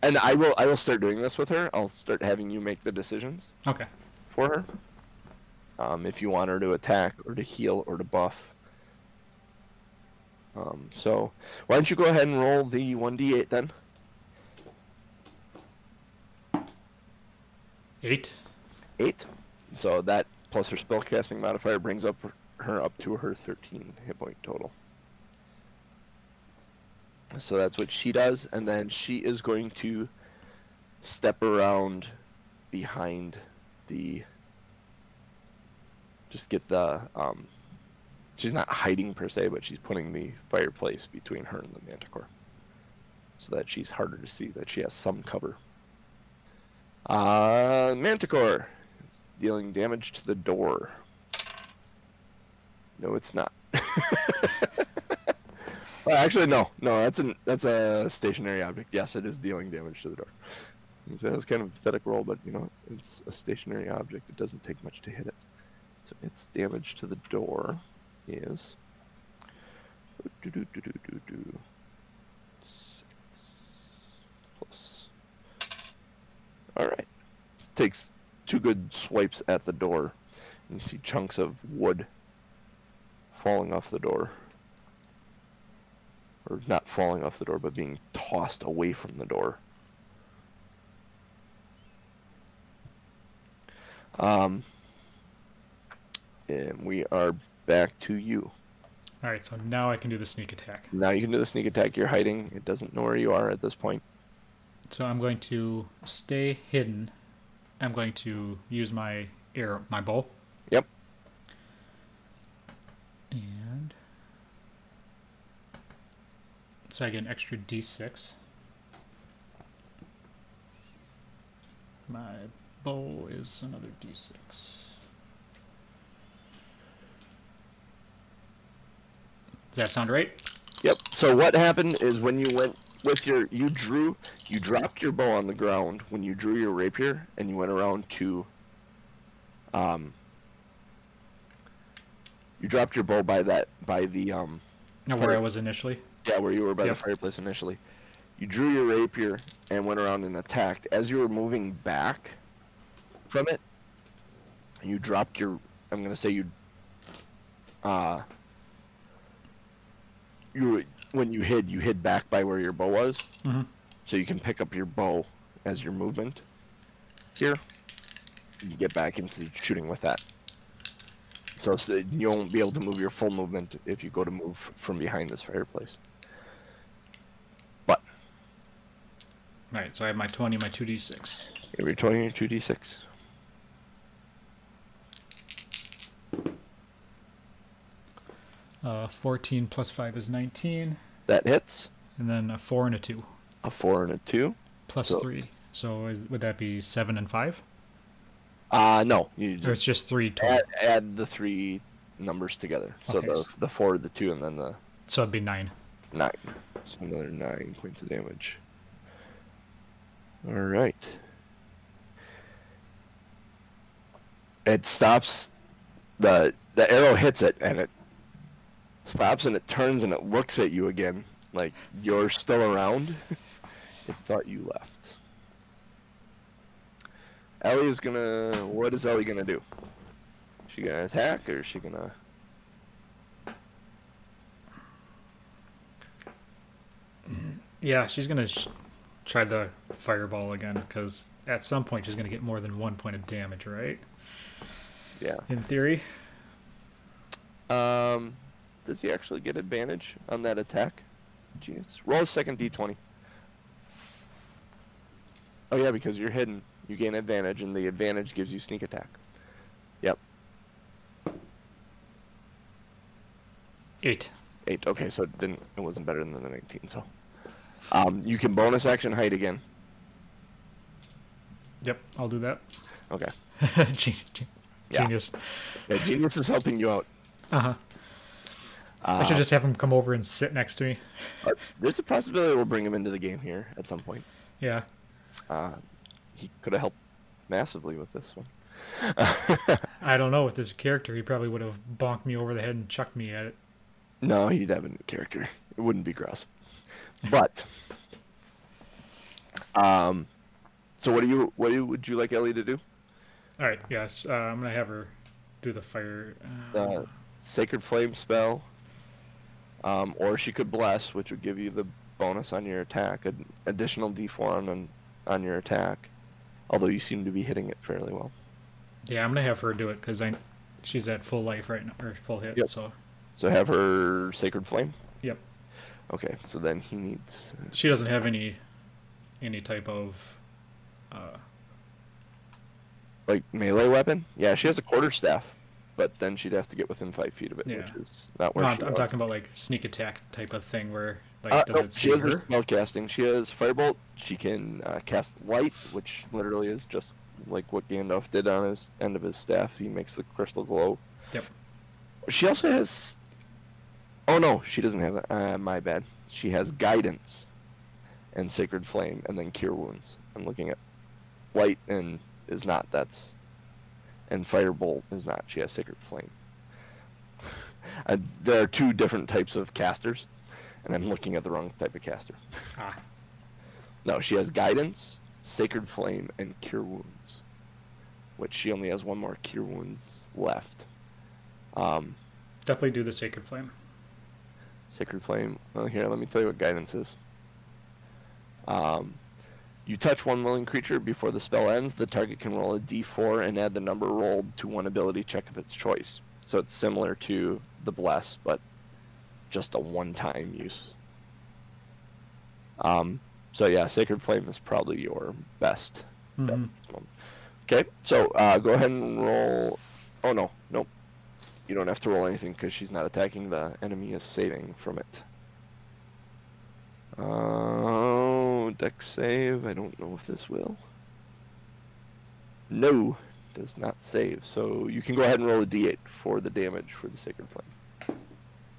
S1: And I will I will start doing this with her. I'll start having you make the decisions
S2: Okay.
S1: for her. Um, if you want her to attack or to heal or to buff. Um, so why don't you go ahead and roll the 1d8 then?
S2: Eight.
S1: Eight. So that plus her spellcasting modifier brings up her up to her 13 hit point total. So that's what she does, and then she is going to step around behind the. Just get the. Um, she's not hiding per se, but she's putting the fireplace between her and the manticore, so that she's harder to see. That she has some cover. Uh, manticore is dealing damage to the door. No, it's not. well, actually, no, no. That's an that's a stationary object. Yes, it is dealing damage to the door. So that's kind of a pathetic roll, but you know, it's a stationary object. It doesn't take much to hit it. So its damage to the door is. do-do-do-do-do-do. Six plus. All right. Takes two good swipes at the door. And you see chunks of wood falling off the door. Or not falling off the door, but being tossed away from the door. Um, and we are back to you.
S2: All right. So now I can do the sneak attack.
S1: Now you can do the sneak attack. You're hiding. It doesn't know where you are at this point.
S2: So I'm going to stay hidden. I'm going to use my air my bow,
S1: Yep.
S2: and so I get an extra d6. My bow is another d6. Does that sound right?
S1: Yep. So what happened is when you went with your, you drew, you dropped your bow on the ground when you drew your rapier, and you went around to, um, you dropped your bow by that by the um,
S2: Now where I was initially.
S1: Yeah, where you were by
S2: Yep.
S1: the fireplace initially. You drew your rapier and went around and attacked. As you were moving back from it, you dropped your. I'm gonna say you. Uh. you when you hid, you hid back by where your bow was,
S2: hmm
S1: so you can pick up your bow as your movement. Here, you get back into shooting with that. So, so you won't be able to move your full movement if you go to move from behind this fireplace. But
S2: All right, so I have my 20, my 2d6.
S1: give your twenty or two d six.
S2: Uh, 14 plus 5 is 19,
S1: That hits.
S2: and then a 4 and a 2,
S1: A four and a two.
S2: plus
S1: So-
S2: 3. So is, would that be 7 and 5?
S1: Uh no, you
S2: Or it's
S1: just
S2: just 3 total?
S1: add, add the three numbers together. So
S2: Okay,
S1: the the four, the two, and then the
S2: So it'd be 9.
S1: nine. So another nine points of damage. All right. It stops. the The arrow hits it, and it stops, and it turns, and it looks at you again, like you're still around. it thought you left. Ellie is gonna. What is Ellie gonna do? Is She gonna attack, or is she gonna?
S2: Yeah, she's sh- try the fireball again, because at some point she's going to get more than one point of damage, right?
S1: Yeah.
S2: In theory.
S1: Um, does he actually get advantage on that attack? Genius. Roll a second d20. Oh yeah, because you're hidden, you gain advantage, and the advantage gives you sneak attack. Yep,
S2: 8.
S1: eight. Okay, so it didn't. It wasn't better than the 19. So, um, you can bonus action hide again.
S2: Yep, I'll do that.
S1: Okay.
S2: Gen-
S1: Yeah.
S2: Genius.
S1: Yeah, genius is helping you out.
S2: Uh huh.
S1: Uh,
S2: I should just have him come over and sit next to me.
S1: uh, There's a possibility we'll bring him into the game here at some point.
S2: Yeah.
S1: Uh, he could have helped massively with this one.
S2: I don't know. With this character, he probably would have bonked me over the head and chucked me at it.
S1: No, he'd have a new character. It wouldn't be Gross. But um so what do you what do you, would you like Ellie to do?
S2: All right. Yes. Uh, I'm gonna have her do the fire. Uh,
S1: The Sacred Flame spell. Um or she could bless, which would give you the bonus on your attack, an additional D4 on on, on your attack. Although you seem to be hitting it fairly well.
S2: yeah, I'm gonna have her do it because I, she's at full life right now or full hit.
S1: Yep.
S2: So
S1: So have her Sacred Flame.
S2: Yep.
S1: Okay, so then he needs
S2: she doesn't have any, any type of. Uh,
S1: like melee weapon. Yeah, she has a quarter staff, but then she'd have to get within five feet of it,
S2: Yeah.
S1: which is not where
S2: no, I'm,
S1: she
S2: talking about like sneak attack type of thing where like
S1: Uh,
S2: does
S1: nope,
S2: it
S1: she
S2: see
S1: has her
S2: her?
S1: spell casting. She has firebolt. She can uh, cast light, which literally is just like what Gandalf did on his end of his staff. He makes the crystal glow.
S2: Yep.
S1: She also has. Oh no, she doesn't have that. Uh, my bad. She has guidance, and sacred flame, and then cure wounds. I'm looking at light and is not. That's and firebolt is not. She has sacred flame. uh, there are two different types of casters, and I'm looking at the wrong type of caster.
S2: Ah,
S1: No, she has guidance, sacred flame, and cure wounds, which she only has one more cure wounds left. Um,
S2: definitely do the sacred flame.
S1: Sacred Flame. Well, here, let me tell you what guidance is. Um, you touch one willing creature before the spell ends. The target can roll a d4 and add the number rolled to one ability check of its choice. So it's similar to the Bless, but just a one-time use. Um, so yeah, Sacred Flame is probably your best
S2: Mhm.
S1: at. Okay, so uh, go ahead and roll. Oh no, nope. You don't have to roll anything because she's not attacking. The enemy is saving from it. Oh, Dex save. I don't know if this will. No, does not save. So you can go ahead and roll a d8 for the damage for the Sacred Flame.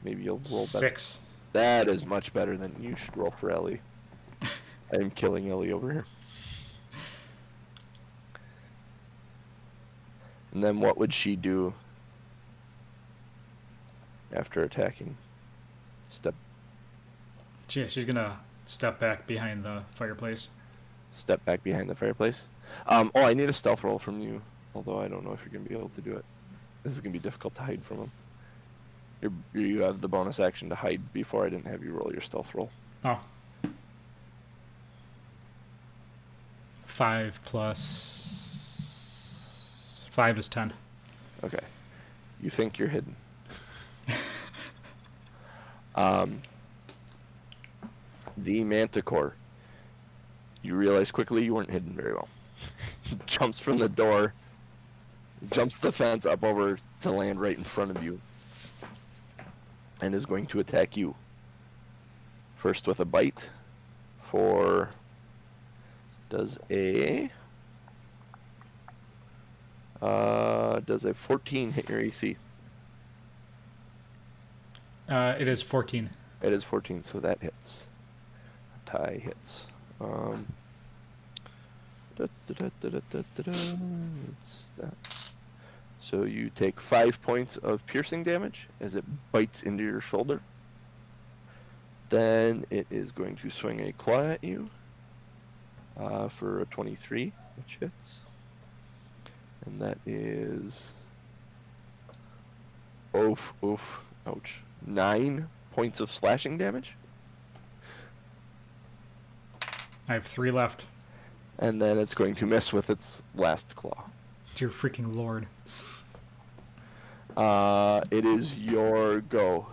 S1: Maybe you'll roll better.
S2: Six.
S1: That is much better than you should roll for Ellie. I am killing Ellie over here. And then what would she do after attacking? Step
S2: Yeah, she's gonna step back behind the fireplace.
S1: step back behind the fireplace. Um, oh, I need a stealth roll from you. Although I don't know if you're gonna be able to do it. This is gonna be difficult to hide from him. You're, you have the bonus action to hide before I didn't have you roll your stealth roll.
S2: Oh. Five plus five is ten.
S1: Okay. You think you're hidden. Um, the manticore. You realize quickly you weren't hidden very well. jumps from the door, jumps the fence up over to land right in front of you, and is going to attack you. First with a bite for. Does a. Uh, does a 14 hit your AC?
S2: Uh, it is 14.
S1: It is 14, so that hits. Tie hits. Um, da, da, da, so you take five points of piercing damage as it bites into your shoulder. Then it is going to swing a claw at you uh, for a 23, which hits. And that is. Oof, oof, ouch. Nine points of slashing damage.
S2: I have three left.
S1: And then it's going to miss with its last claw.
S2: Dear freaking lord.
S1: Uh, it is your go.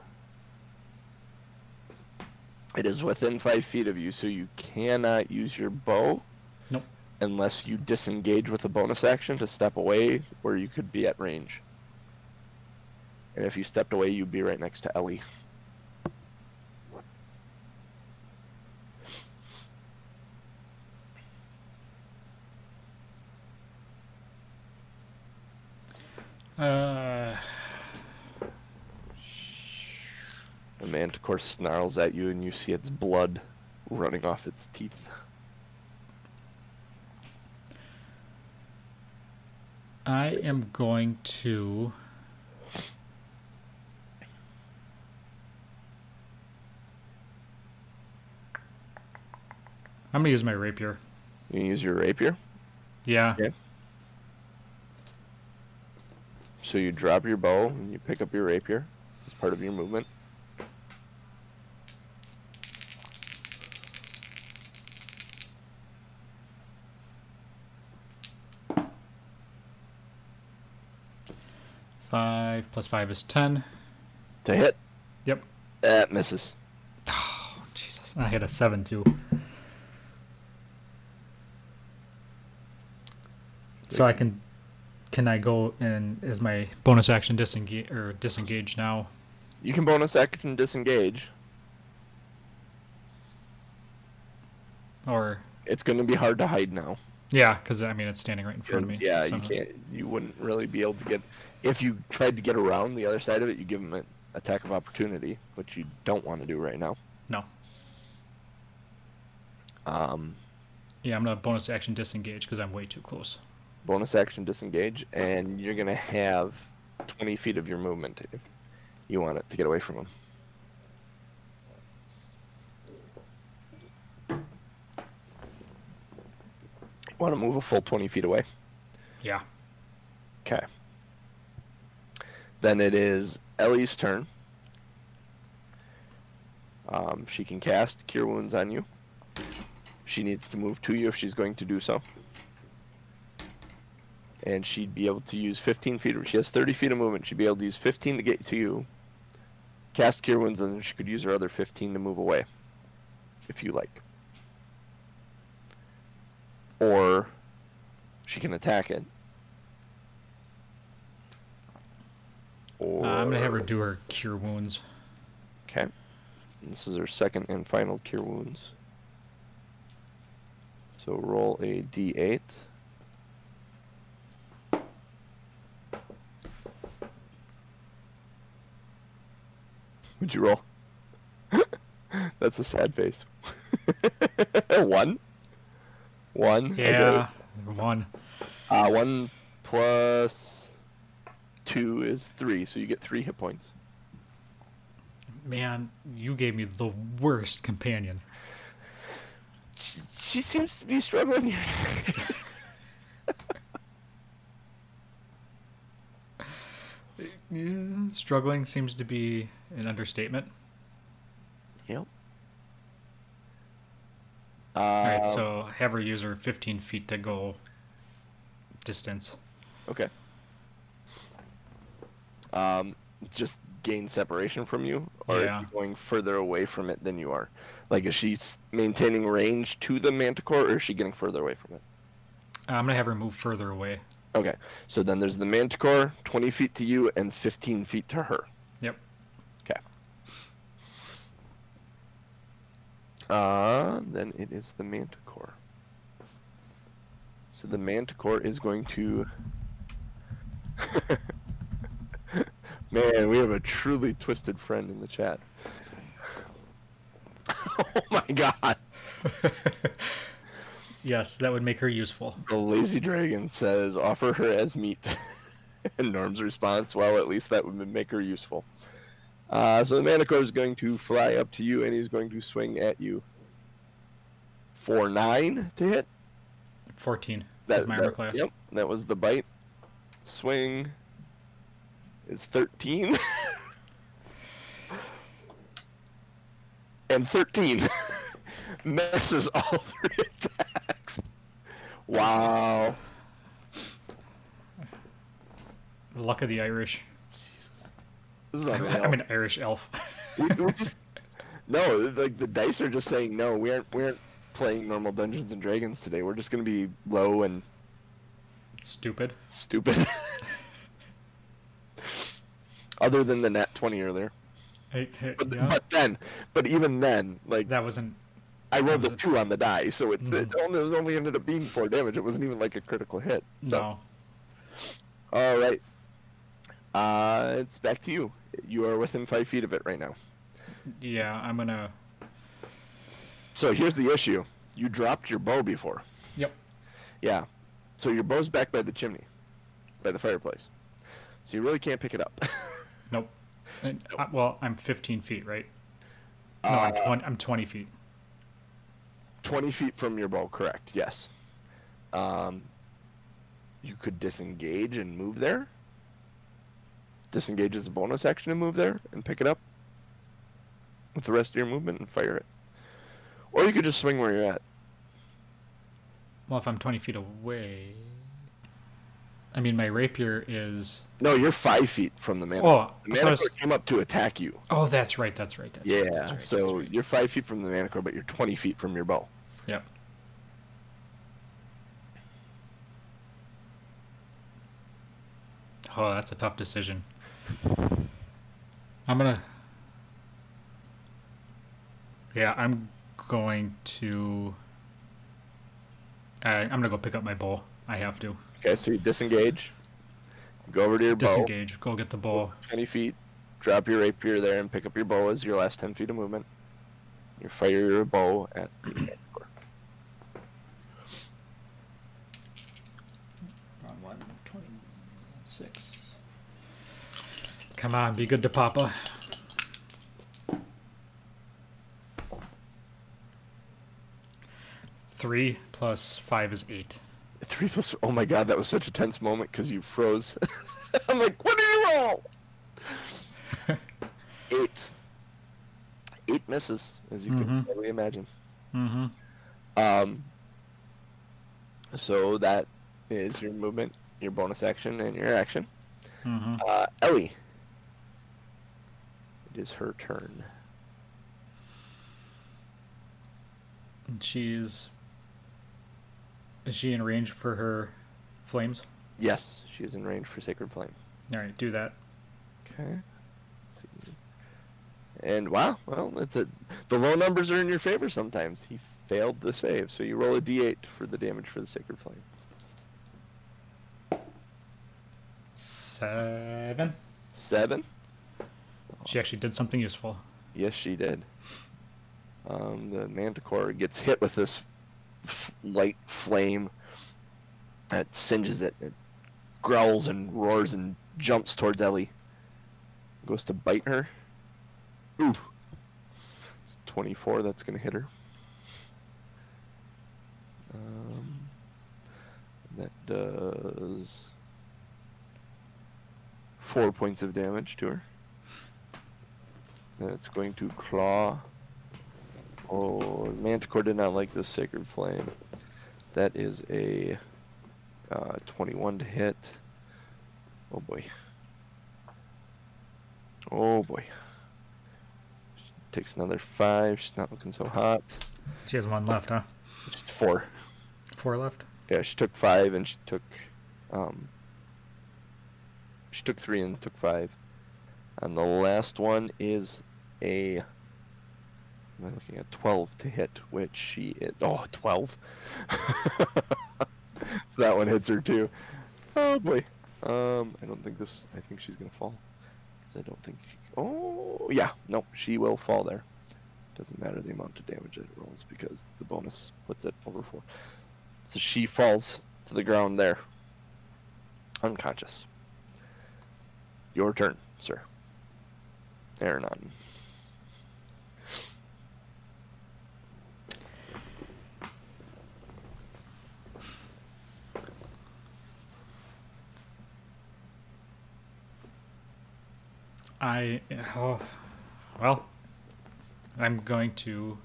S1: It is within five feet of you, so you cannot use your bow.
S2: Nope.
S1: Unless you disengage with a bonus action to step away, where you could be at range. And if you stepped away, you'd be right next to Ellie.
S2: Uh,
S1: The manticore snarls at you, and you see its blood running off its teeth.
S2: I am going to. I'm gonna use my rapier.
S1: You use your rapier.
S2: Yeah.
S1: Yeah. So you drop your bow and you pick up your rapier as part of your movement.
S2: Five plus five is ten.
S1: To hit,
S2: Yep.
S1: that misses.
S2: Oh, Jesus. I hit a seven too. So I can, can I go and is my bonus action disengage or disengage now?
S1: You can bonus action disengage.
S2: Or
S1: It's going to be hard to hide now.
S2: yeah, because I mean it's standing right in front of me.
S1: Yeah,
S2: so-
S1: you can't. You wouldn't really be able to get. If you tried to get around the other side of it, you give them an attack of opportunity, which you don't want to do right now.
S2: No.
S1: Um,
S2: Yeah, I'm gonna bonus action disengage because I'm way too close.
S1: Bonus action disengage, and you're gonna have 20 feet of your movement if you want it to get away from him. Want to move a full 20 feet away?
S2: Yeah.
S1: Okay. Then it is Ellie's turn. Um, she can cast Cure Wounds on you. She needs to move to you if she's going to do so. And she'd be able to use 15 feet. She has 30 feet of movement. She'd be able to use 15 to get to you, cast Cure Wounds, and then she could use her other 15 to move away, if you like. Or she can attack it. Or
S2: Uh, I'm gonna have her do her cure wounds.
S1: Okay. This is her second and final cure wounds. So roll a d8. What'd you roll? That's a sad face. one. One.
S2: Yeah. One.
S1: Uh, one plus two is three, so you get three hit points.
S2: Man, you gave me the worst companion.
S1: She, she seems to be struggling.
S2: Yeah, struggling seems to be an understatement.
S1: Yep.
S2: All right,
S1: Uh,
S2: so have her use her 15 feet to go distance.
S1: Okay. Um, just gain separation from you, or
S2: Yeah.
S1: she going further away from it than you are? Like, is she maintaining range to the manticore, or is she getting further away from it?
S2: I'm gonna have her move further away.
S1: Okay, so then there's the manticore, 20 feet to you, and 15 feet to her.
S2: Yep.
S1: Okay. Uh, then it is the manticore. So the manticore is going to. Man, we have a truly twisted friend in the chat. oh my god.
S2: yes, that would make her useful.
S1: The lazy dragon says offer her as meat. and Norm's response, well, at least that would make her useful. Uh, so the Manticore is going to fly up to you and he's going to swing at you. For nine to hit.
S2: 14
S1: That,
S2: is my armor
S1: that-
S2: class.
S1: Yep, that was the bite. Swing is 13. and 13 misses all three attacks. Wow.
S2: The luck of the Irish.
S1: Jesus. This is
S2: I'm. I'm an Irish elf.
S1: we, we just no, like the dice are just saying no. We aren't we aren't playing normal Dungeons and Dragons today. We're just gonna be low and
S2: Stupid.
S1: stupid. Other than the nat twenty earlier,
S2: Hey, hey,
S1: but,
S2: yeah,
S1: but then, but even then, like
S2: that wasn't.
S1: I rolled
S2: was
S1: a
S2: it-
S1: two on the die, so it, it
S2: Mhm.
S1: only it only ended up being four damage. It wasn't even like a critical hit. So,
S2: No.
S1: all right, uh, it's back to you. You are within five feet of it right now.
S2: Yeah, I'm gonna.
S1: So here's the issue: you dropped your bow before.
S2: Yep.
S1: Yeah. So your bow's back by the chimney, by the fireplace. So you really can't pick it up.
S2: Nope. And, uh, well, I'm 15 feet, right? No,
S1: Uh,
S2: I'm 20. I'm 20 feet.
S1: 20 feet from your bow, correct, yes. Um, you could disengage and move there. Disengage as a bonus action and move there and pick it up with the rest of your movement and fire it. Or you could just swing where you're at.
S2: Well, if I'm 20 feet away. I mean, my rapier is.
S1: No, you're five feet from the manticore.
S2: Oh,
S1: the
S2: thought was-
S1: came up to attack you.
S2: Oh, that's right. That's right. That's right,
S1: yeah,
S2: that's right,
S1: so
S2: right.
S1: you're five feet from the manticore, but you're 20 feet from your bow.
S2: Yep. Oh, that's a tough decision. I'm gonna. Yeah, I'm going to. Uh, I'm gonna go pick up my bow. I have to
S1: Okay, so you disengage, go over to your bow.
S2: disengage. Go get the bow.
S1: 20 feet, drop your rapier there and pick up your bow as your last 10 feet of movement. You fire your bow at the manticore.
S2: Wrong one. Twenty-six. Come on, be good to Papa. Three plus five is eight.
S1: Three plus. Oh my god, that was such a tense moment because you froze. I'm like, what did you roll? Eight. Eight misses, as you can
S2: Mhm.
S1: probably imagine.
S2: Mm-hmm.
S1: Um. So that is your movement, your bonus action, and your action.
S2: Mm-hmm.
S1: Uh, Ellie. It is her turn.
S2: And she's. Is she in range for her flames?
S1: Yes, she is in range for Sacred Flame.
S2: All right, do that.
S1: Okay. And wow, well, it's a, the low numbers are in your favor sometimes. He failed the save, so you roll a d8 for the damage for the Sacred Flame.
S2: Seven.
S1: Seven.
S2: She actually did something useful.
S1: Yes, she did. Um, the Manticore gets hit with this f- light flame that singes it. It growls and roars and jumps towards Ellie. Goes to bite her. Ooh. It's 24. That's going to hit her. Um, that does four points of damage to her. Then it's going to claw. Oh, Manticore did not like this Sacred Flame. That is a uh, 21 to hit. Oh boy. Oh boy. She takes another five. She's not looking so hot.
S2: She has one left, huh?
S1: Just four.
S2: Four left.
S1: Yeah, she took five and she took um she took three and took five. And the last one is a am I looking at twelve to hit, which she is oh 12. so that one hits her too. Oh boy. Um I don't think this I think she's gonna fall. Because I don't think she, Oh yeah, no, she will fall there. Doesn't matter the amount of damage it rolls because the bonus puts it over four. So she falls to the ground there. Unconscious. Your turn, sir. Aranon.
S2: I oh, well, I'm going to.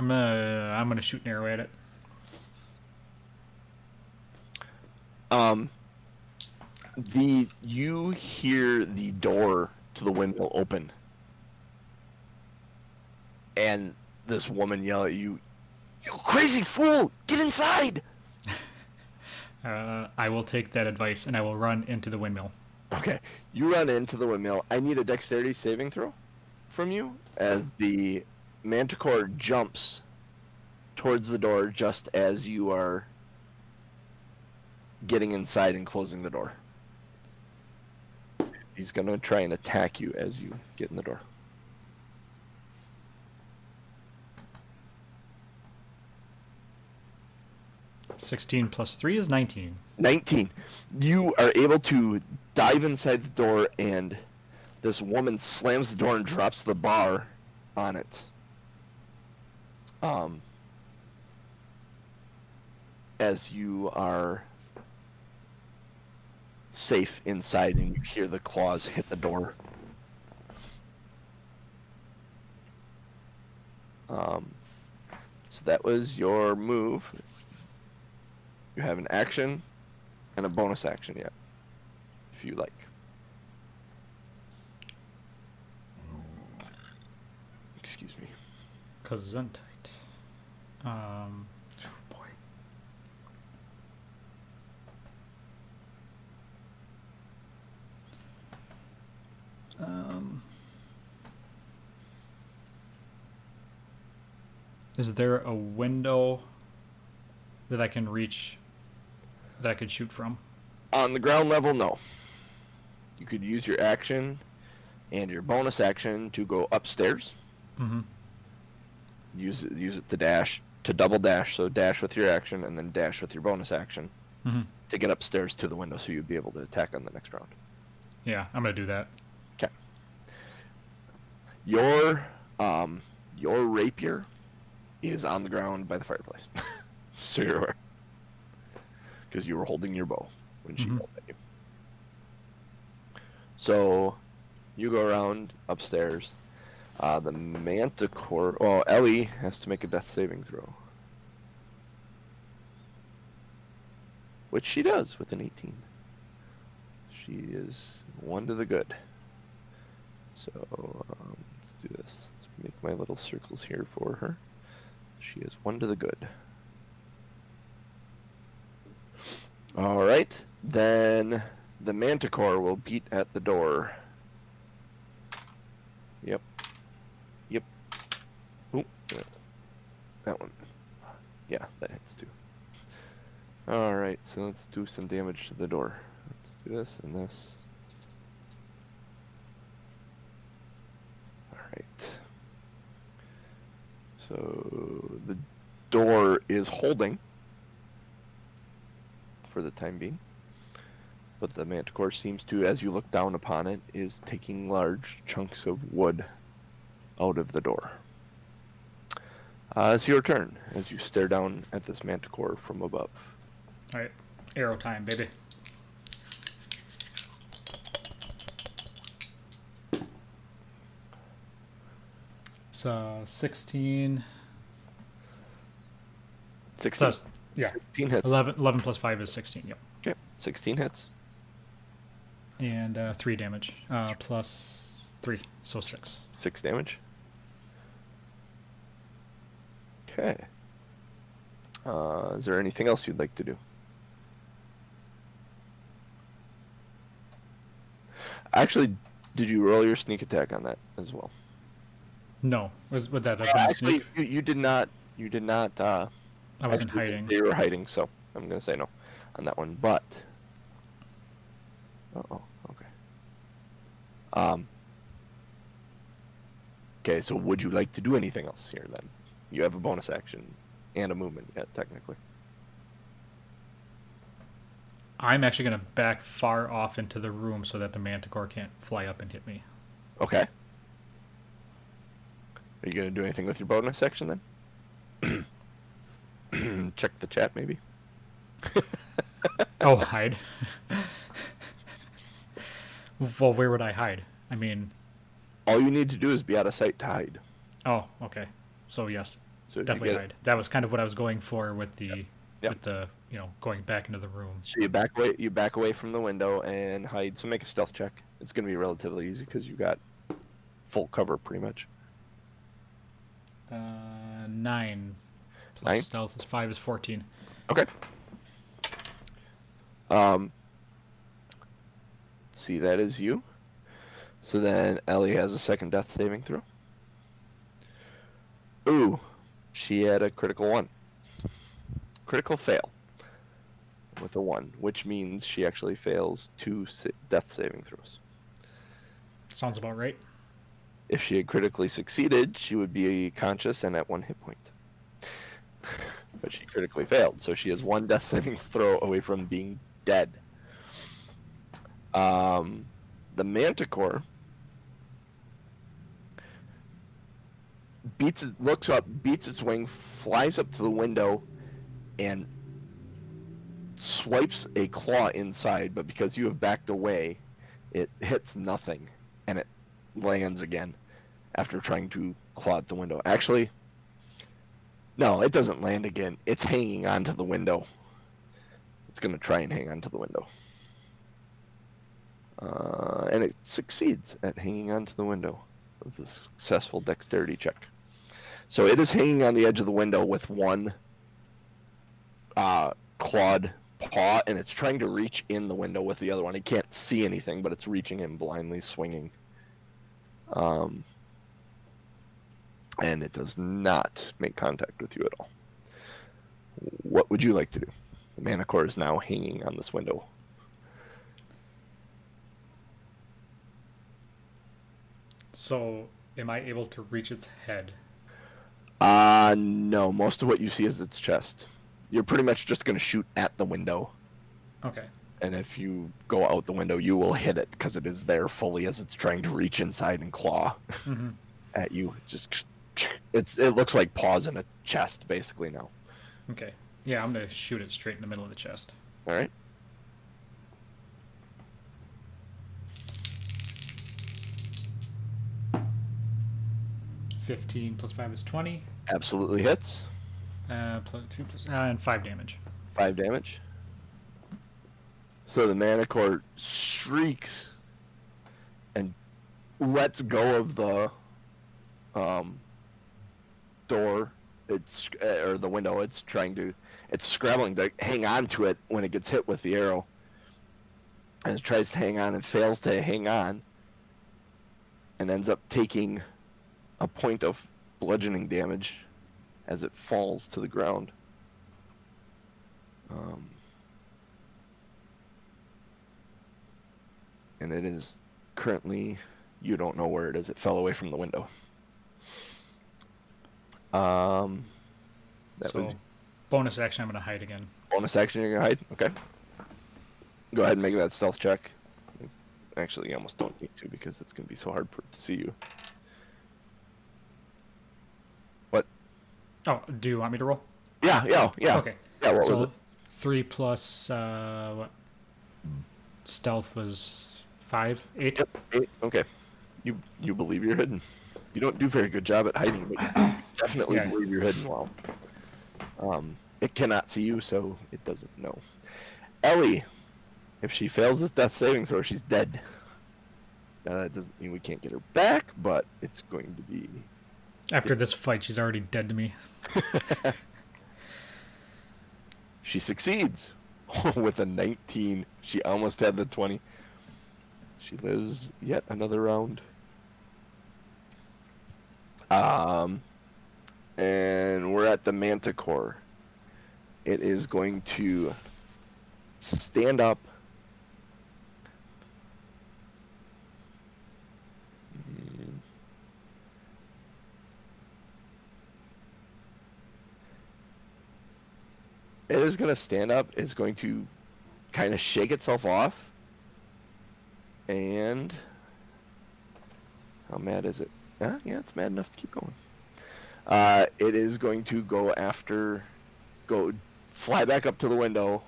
S2: I'm gonna I'm gonna shoot an arrow at it.
S1: Um the you hear the door to the windmill open. And this woman yell at you, You crazy fool! Get inside!
S2: Uh, I will take that advice and I will run into the windmill.
S1: Okay, you run into the windmill. I need a dexterity saving throw from you as the manticore jumps towards the door just as you are getting inside and closing the door. He's going to try and attack you as you get in the door.
S2: Sixteen plus three is nineteen.
S1: 19. You are able to dive inside the door, and this woman slams the door and drops the bar on it. Um, as you are safe inside, and you hear the claws hit the door. Um, so that was your move. You have an action and a bonus action yet, if you like. Excuse me.
S2: Gesundheit. Um. Um, is there a window that I can reach that I could shoot from?
S1: On the ground level, no. You could use your action and your bonus action to go upstairs.
S2: Mm-hmm.
S1: Use it, use it to dash to double dash. So dash with your action and then dash with your bonus action
S2: Mm-hmm.
S1: to get upstairs to the window, so you'd be able to attack on the next round.
S2: Yeah, I'm gonna do that.
S1: Okay. Your um your rapier is on the ground by the fireplace, so you're aware. Because you were holding your bow when she
S2: Mhm.
S1: rolled at you. So you go around upstairs. Uh, the manticore. Well, Ellie has to make a death saving throw. Which she does with an 18. She is one to the good. So um, let's do this. Let's make my little circles here for her. She is one to the good. All right, then the manticore will beat at the door. Yep. Yep. Ooh, that one. Yeah, that hits too. All right, so let's do some damage to the door. Let's do this and this. All right. So the door is holding for the time being. But the manticore seems to, as you look down upon it, is taking large chunks of wood out of the door. Uh, it's your turn as you stare down at this manticore from above.
S2: All right, arrow time, baby. So 16.
S1: 16,
S2: So that's- yeah,
S1: 16 hits.
S2: 11, 11 plus 5 is 16, yep.
S1: Okay, 16 hits.
S2: And uh, 3 damage, uh, plus 3, so 6.
S1: 6 damage. Okay. Uh, is there anything else you'd like to do? Actually, did you roll your sneak attack on that as well?
S2: No, was would that have
S1: Uh,
S2: been a
S1: actually,
S2: sneak?
S1: you, you did not. You did not. Uh,
S2: I wasn't
S1: actually,
S2: hiding.
S1: You were hiding, so I'm gonna say no on that one. But. Oh. Okay. Um. Okay, so would you like to do anything else here then? You have a bonus action and a movement yet, technically.
S2: I'm actually going to back far off into the room so that the manticore can't fly up and hit me.
S1: Okay. Are you gonna do anything with your bonus action then? Check the chat, maybe.
S2: Oh, hide. well, where would I hide? I mean,
S1: All you need to do is be out of sight to hide.
S2: oh, okay. So yes,
S1: So
S2: definitely hide. That was kind of what I was going for with the
S1: Yep.
S2: with the you know going back into the room.
S1: So you back away. You back away from the window and hide. So make a stealth check. It's gonna be relatively easy because you got full cover pretty much.
S2: Uh, nine plus
S1: Nine?
S2: stealth is five is fourteen.
S1: Okay. Um. See, that is you. So then Ellie has a second death saving throw. Ooh, she had a critical one. Critical fail. With a one, which means she actually fails two sa- death saving throws.
S2: Sounds about right.
S1: If she had critically succeeded, she would be conscious and at one hit point. But she critically failed, so she has one death saving throw away from being dead. Um, the Manticore beats looks up, beats its wing, flies up to the window, and swipes a claw inside. But because you have backed away, it hits nothing, and it lands again after trying to claw at the window. Actually, no, it doesn't land again. It's hanging onto the window. It's going to try and hang onto the window. Uh, and it succeeds at hanging onto the window with a successful dexterity check. So it is hanging on the edge of the window with one uh, clawed paw, and it's trying to reach in the window with the other one. It can't see anything, but it's reaching in blindly, swinging. Um, and it does not make contact with you at all. What would you like to do? The Manticore is now hanging on this window.
S2: So, am I able to reach its head?
S1: Uh, no. Most of what you see is its chest. You're pretty much just going to shoot at the window.
S2: Okay.
S1: And if you go out the window, you will hit it because it is there fully as it's trying to reach inside and claw
S2: hmm
S1: at you. Just it's it looks like paws in a chest basically now.
S2: Okay. Yeah, I'm gonna shoot it straight in the middle of the chest.
S1: All right.
S2: Fifteen plus five is twenty.
S1: Absolutely hits.
S2: Uh, plus two plus uh, and five damage.
S1: Five damage. So the Manticore shrieks and lets go of the um, door. It's uh, or the window. It's trying to. It's scrabbling to hang on to it when it gets hit with the arrow. And it tries to hang on and fails to hang on. And ends up taking a point of bludgeoning damage as it falls to the ground. Um, and it is currently, you don't know where it is. It fell away from the window. Um, that
S2: so,
S1: was
S2: bonus action. I'm gonna hide again.
S1: bonus action. You're gonna hide. Okay. Go ahead and make that stealth check. Actually, you almost don't need to because it's gonna be so hard for to see you. What?
S2: Oh, do you want me to roll?
S1: Yeah, yeah, yeah.
S2: Okay.
S1: Yeah, what
S2: so
S1: was it?
S2: three plus uh, what? Stealth was five, eight.
S1: Yep. Eight. Okay. You you believe you're hidden. You don't do a very good job at hiding, but you definitely
S2: Yeah.
S1: believe you're hidden well. Um, it cannot see you, so it doesn't know. Ellie, if she fails this death saving throw, she's dead. Now that doesn't mean we can't get her back, but it's going to be.
S2: After this fight, she's already dead to me.
S1: She succeeds with a 19. She almost had the 20. She lives yet another round. Um, and we're at the Manticore. It is going to stand up. It is going to stand up. It's going to kind of shake itself off. And how mad is it? Uh, yeah, it's mad enough to keep going. Uh, it is going to go after, go fly back up to the window,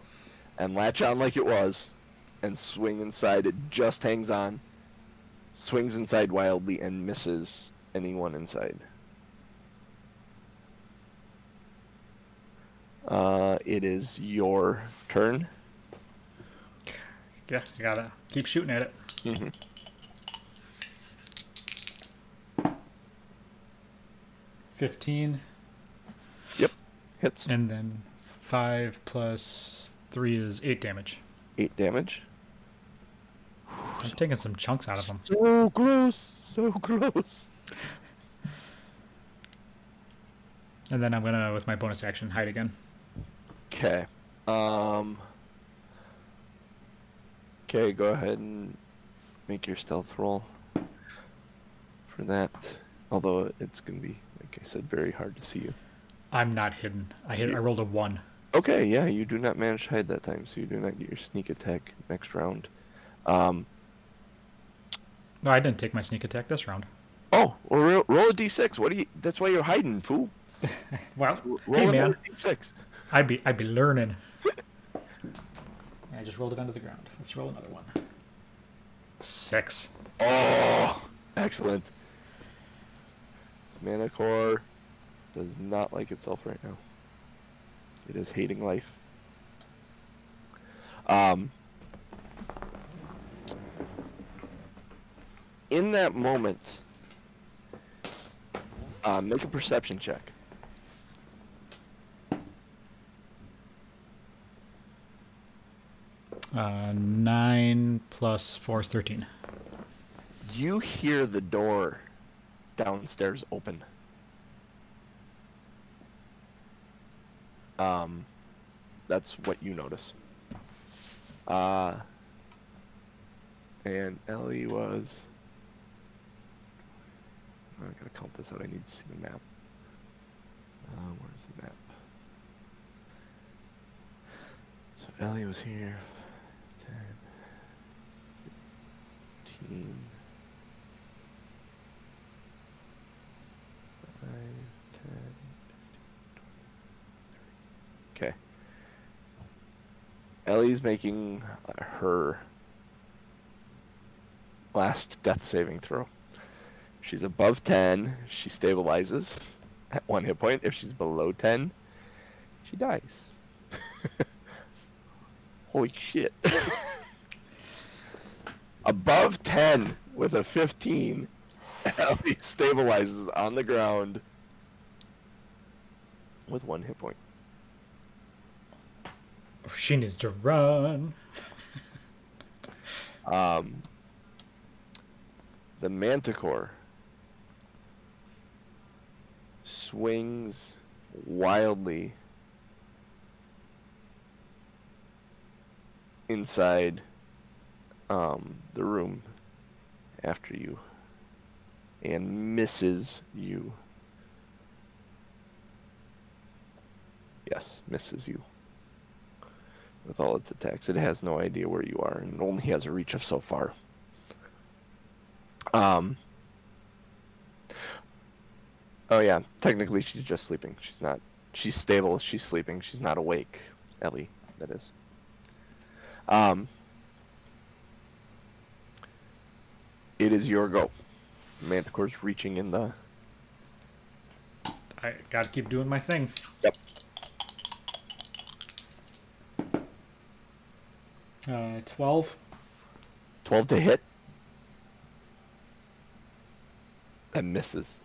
S1: and latch on like it was, and swing inside. It just hangs on, swings inside wildly, and misses anyone inside. Uh, it is your turn.
S2: Yeah, I gotta keep shooting at it.
S1: Mm-hmm.
S2: Fifteen,
S1: Yep, hits
S2: and then five plus three is eight damage.
S1: eight damage.
S2: I'm taking some chunks out of them.
S1: So close, so close.
S2: And then I'm gonna, with my bonus action, hide again.
S1: Okay. Um. Okay, go ahead and make your stealth roll for that. Although it's gonna be, like I said, very hard to see you.
S2: I'm not hidden. I hit. I rolled a one.
S1: Okay, yeah, you do not manage to hide that time, so you do not get your sneak attack next round. Um.
S2: No, I didn't take my sneak attack this round.
S1: Oh, well, roll, roll a d6. What do you? That's why you're hiding, fool.
S2: Well,
S1: Roll
S2: hey man,
S1: d6.
S2: I'd be I'd be learning. I just rolled it onto the ground. Let's roll another one. Six.
S1: Oh, excellent. This manticore does not like itself right now. It is hating life. Um, in that moment, uh, make a perception check.
S2: Uh, nine plus four is thirteen.
S1: You hear the door downstairs open. Um, that's what you notice. Uh, and Ellie was. I gotta count this out. I need to see the map. Uh, where's the map? So Ellie was here. 10, 15. Five, 10, 15, 20, 30. Okay. Ellie's making her last death saving throw. She's above 10, she stabilizes at one hit point. If she's below 10, she dies. Holy shit. above 10 with a 15, Ellie stabilizes on the ground with one hit point.
S2: She needs to run.
S1: Um, the Manticore swings wildly inside um, the room after you and misses you. Yes, misses you with all its attacks. It has no idea where you are and only has a reach of so far. Um, Oh yeah, technically she's just sleeping. She's not. She's stable. She's sleeping. She's not awake. Ellie, that is. Um. It is your go. Manticore's reaching in the.
S2: I gotta keep doing my thing.
S1: Yep.
S2: Uh, 12.
S1: Twelve to hit. That misses.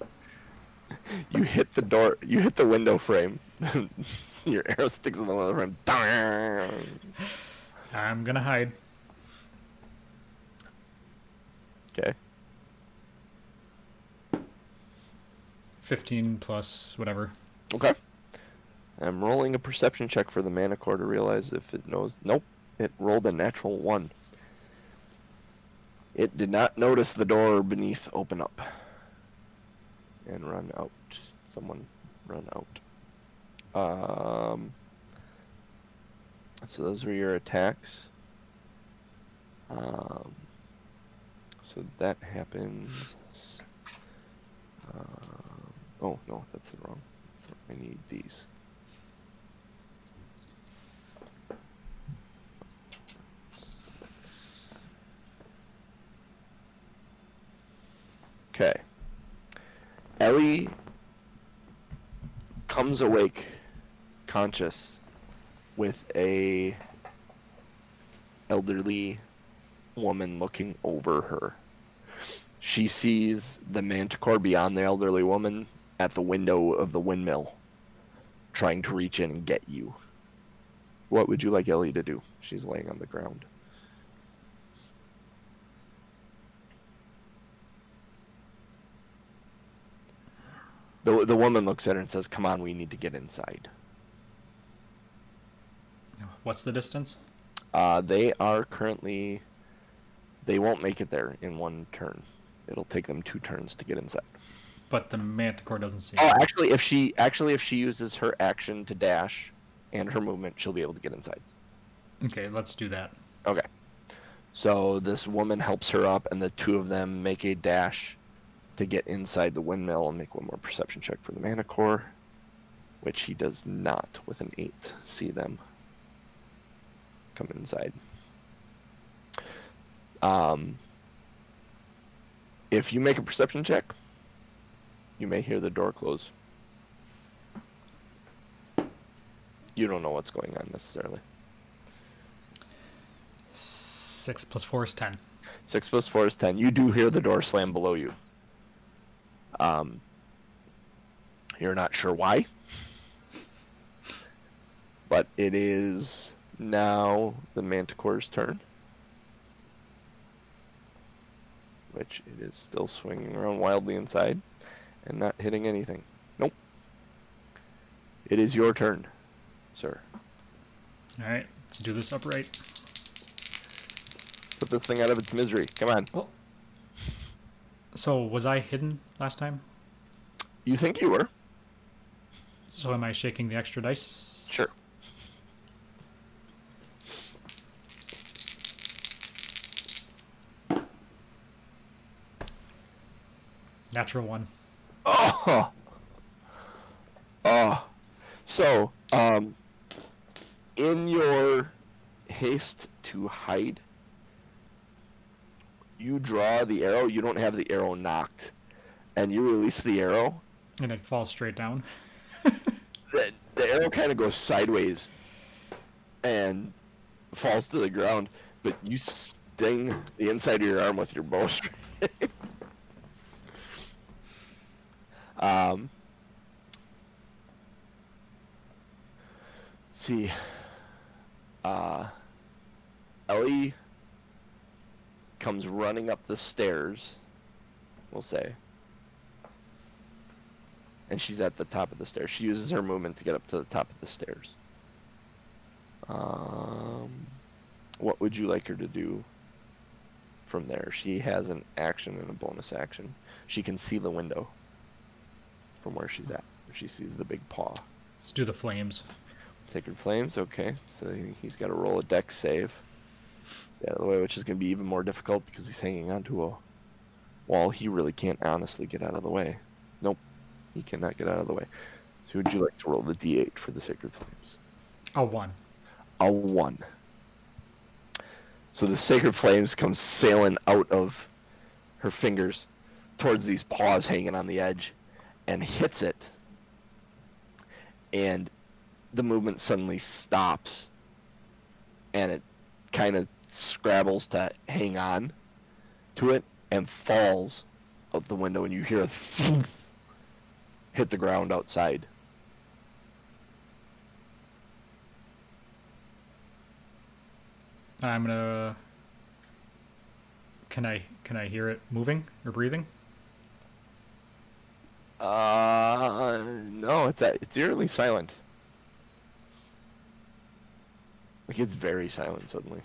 S1: you hit the door. You hit the window frame. Your arrow sticks in the window frame.
S2: I'm gonna hide.
S1: Okay.
S2: 15 plus whatever.
S1: Okay. I'm rolling a perception check for the Manticore to realize if it knows. Nope. It rolled a natural one. It did not notice the door beneath open up. And run out. Someone run out. Um. So those were your attacks. Um. So that happens. Um, oh no, that's the wrong. I need these. Okay. Ellie comes awake, conscious, with a elderly woman looking over her. She sees the manticore beyond the elderly woman at the window of the windmill, trying to reach in and get you. What would you like Ellie to do? She's laying on the ground. The, the woman looks at her and says, Come on, we need to get inside.
S2: What's the distance?
S1: Uh, they are currently. They won't make it there in one turn. It'll take them two turns to get inside.
S2: But the manticore doesn't see.
S1: Oh,
S2: it.
S1: actually, if she actually if she uses her action to dash and her movement, she'll be able to get inside.
S2: Okay, let's do that.
S1: Okay. So this woman helps her up, and the two of them make a dash to get inside the windmill and make one more perception check for the Manticore, which he does not with an eight. See them come inside. Um, if you make a perception check, you may hear the door close. You don't know what's going on necessarily.
S2: Six plus four is ten.
S1: Six plus four is ten. You do hear the door slam below you. Um, you're not sure why, but it is now the Manticore's turn, which it is still swinging around wildly inside and not hitting anything. Nope. It is your turn, sir.
S2: All right, let's do this upright.
S1: Put this thing out of its misery. Come on.
S2: Oh. So was I hidden last time?
S1: You think you were?
S2: So am I shaking the extra dice?
S1: Sure.
S2: Natural one.
S1: Oh. Oh. So, um, in your haste to hide, you draw the arrow. You don't have the arrow nocked, and you release the arrow.
S2: And it falls straight down.
S1: The, the arrow kind of goes sideways and falls to the ground, but you sting the inside of your arm with your bowstring. um, let's see. Uh, Ellie comes running up the stairs, we'll say. And she's at the top of the stairs. She uses her movement to get up to the top of the stairs. Um, what would you like her to do from there? She has an action and a bonus action. She can see the window from where she's at. She sees the big paw.
S2: Let's do the flames.
S1: Sacred Flames, okay. So he- he's got to roll a dex save. Out of the way, which is going to be even more difficult because he's hanging onto a wall. he really can't honestly get out of the way. Nope, he cannot get out of the way. So, would you like to roll the d8 for the Sacred Flames?
S2: A one.
S1: A one. So the Sacred Flames come sailing out of her fingers towards these paws hanging on the edge and hits it. And the movement suddenly stops and it kind of scrabbles to hang on to it and falls out the window and you hear it hit the ground outside.
S2: I'm gonna. Can I can I hear it moving or breathing?
S1: Uh, no, it's it's eerily silent. Like it's very silent suddenly.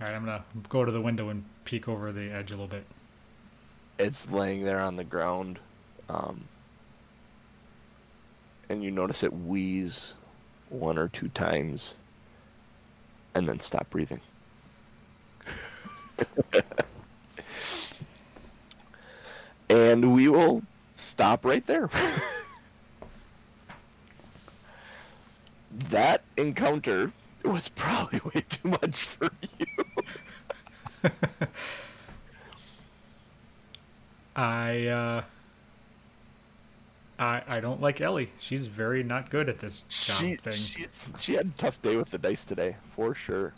S2: All right, I'm gonna go to the window and peek over the edge a little bit.
S1: It's laying there on the ground, um, and you notice it wheeze one or two times, and then stop breathing. and we will stop right there. that encounter was probably way too much for you.
S2: I uh I I don't like Ellie. She's very not good at this job
S1: she,
S2: thing.
S1: she's- she had a tough day with the dice today, for sure.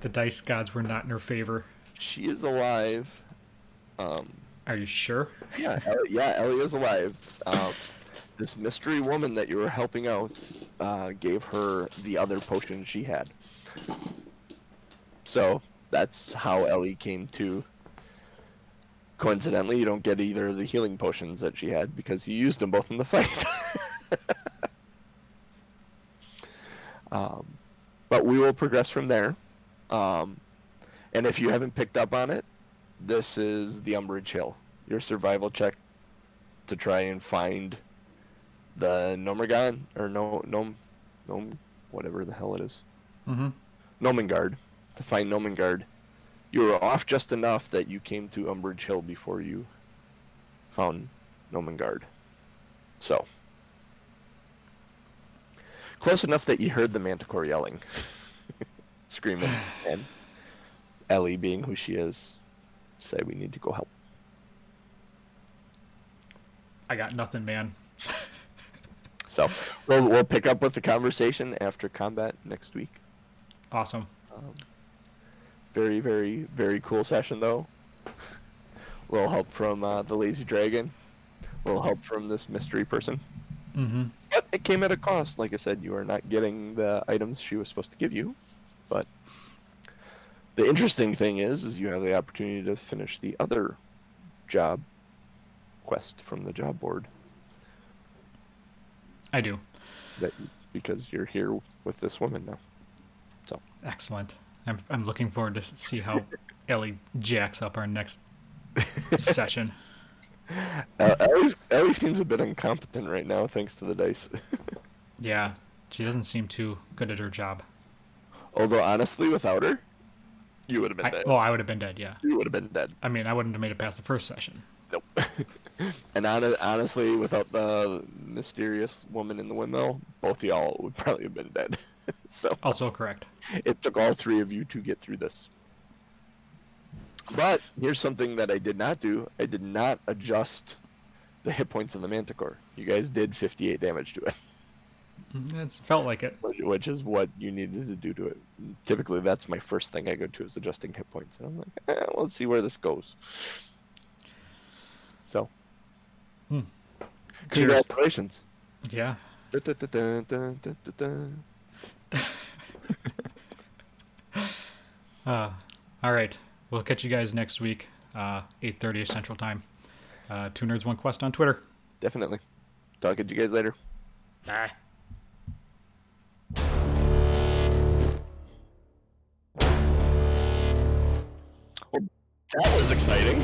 S2: The dice gods were not in her favor.
S1: She is alive. Um,
S2: Are you sure?
S1: yeah, Ellie, yeah, Ellie is alive. Um, this mystery woman that you were helping out uh, gave her the other potion she had. So that's how Ellie came to. Coincidentally, you don't get either of the healing potions that she had because you used them both in the fight. um, but we will progress from there. Um, and if you haven't picked up on it, this is the Umbrage Hill. Your survival check to try and find the Nomergon or no Nom Nom whatever the hell it is.
S2: Mm-hmm.
S1: Gnomengarde. To find Gnomengarde. You were off just enough that you came to Umbrage Hill before you found Gnomengarde. So close enough that you heard the Manticore yelling, screaming, and Ellie, being who she is, say we need to go help.
S2: I got nothing, man.
S1: So we'll we'll pick up with the conversation after combat next week.
S2: Awesome.
S1: Um, very very very cool session though. A little help from uh, the lazy dragon. A little help from this mystery person.
S2: Mm-hmm.
S1: But it came at a cost. Like I said, you are not getting the items she was supposed to give you. But the interesting thing is, is you have the opportunity to finish the other job quest from the job board
S2: I do.
S1: that because you're here with this woman now.
S2: So Excellent. I'm I'm looking forward to see how Ellie jacks up our next session.
S1: Uh, Ellie, Ellie seems a bit incompetent right now, thanks to the dice.
S2: Yeah, she doesn't seem too good at her job.
S1: Although honestly, without her, you would have been
S2: I,
S1: dead.
S2: well, I would have been dead. Yeah.
S1: you would have been dead.
S2: I mean, I wouldn't have made it past the first session.
S1: Nope. and honestly, without the mysterious woman in the windmill, both of y'all would probably have been dead. so
S2: Also correct.
S1: it took all three of you to get through this. But here's something that I did not do. I did not adjust the hit points of the Manticore. You guys did 58 damage to it,
S2: It's felt like it.
S1: which- which is what you needed to do to it. Typically, that's my first thing I go to is adjusting hit points. And I'm like, eh, let's see where this goes. So,
S2: Hmm.
S1: congratulations.
S2: Yeah.
S1: Dun, dun, dun.
S2: Uh, all right. We'll catch you guys next week, uh, 8.30 Central Time. Uh, Two Nerds One Quest on Twitter.
S1: Definitely. Talk to you guys later.
S2: Bye.
S1: That was exciting.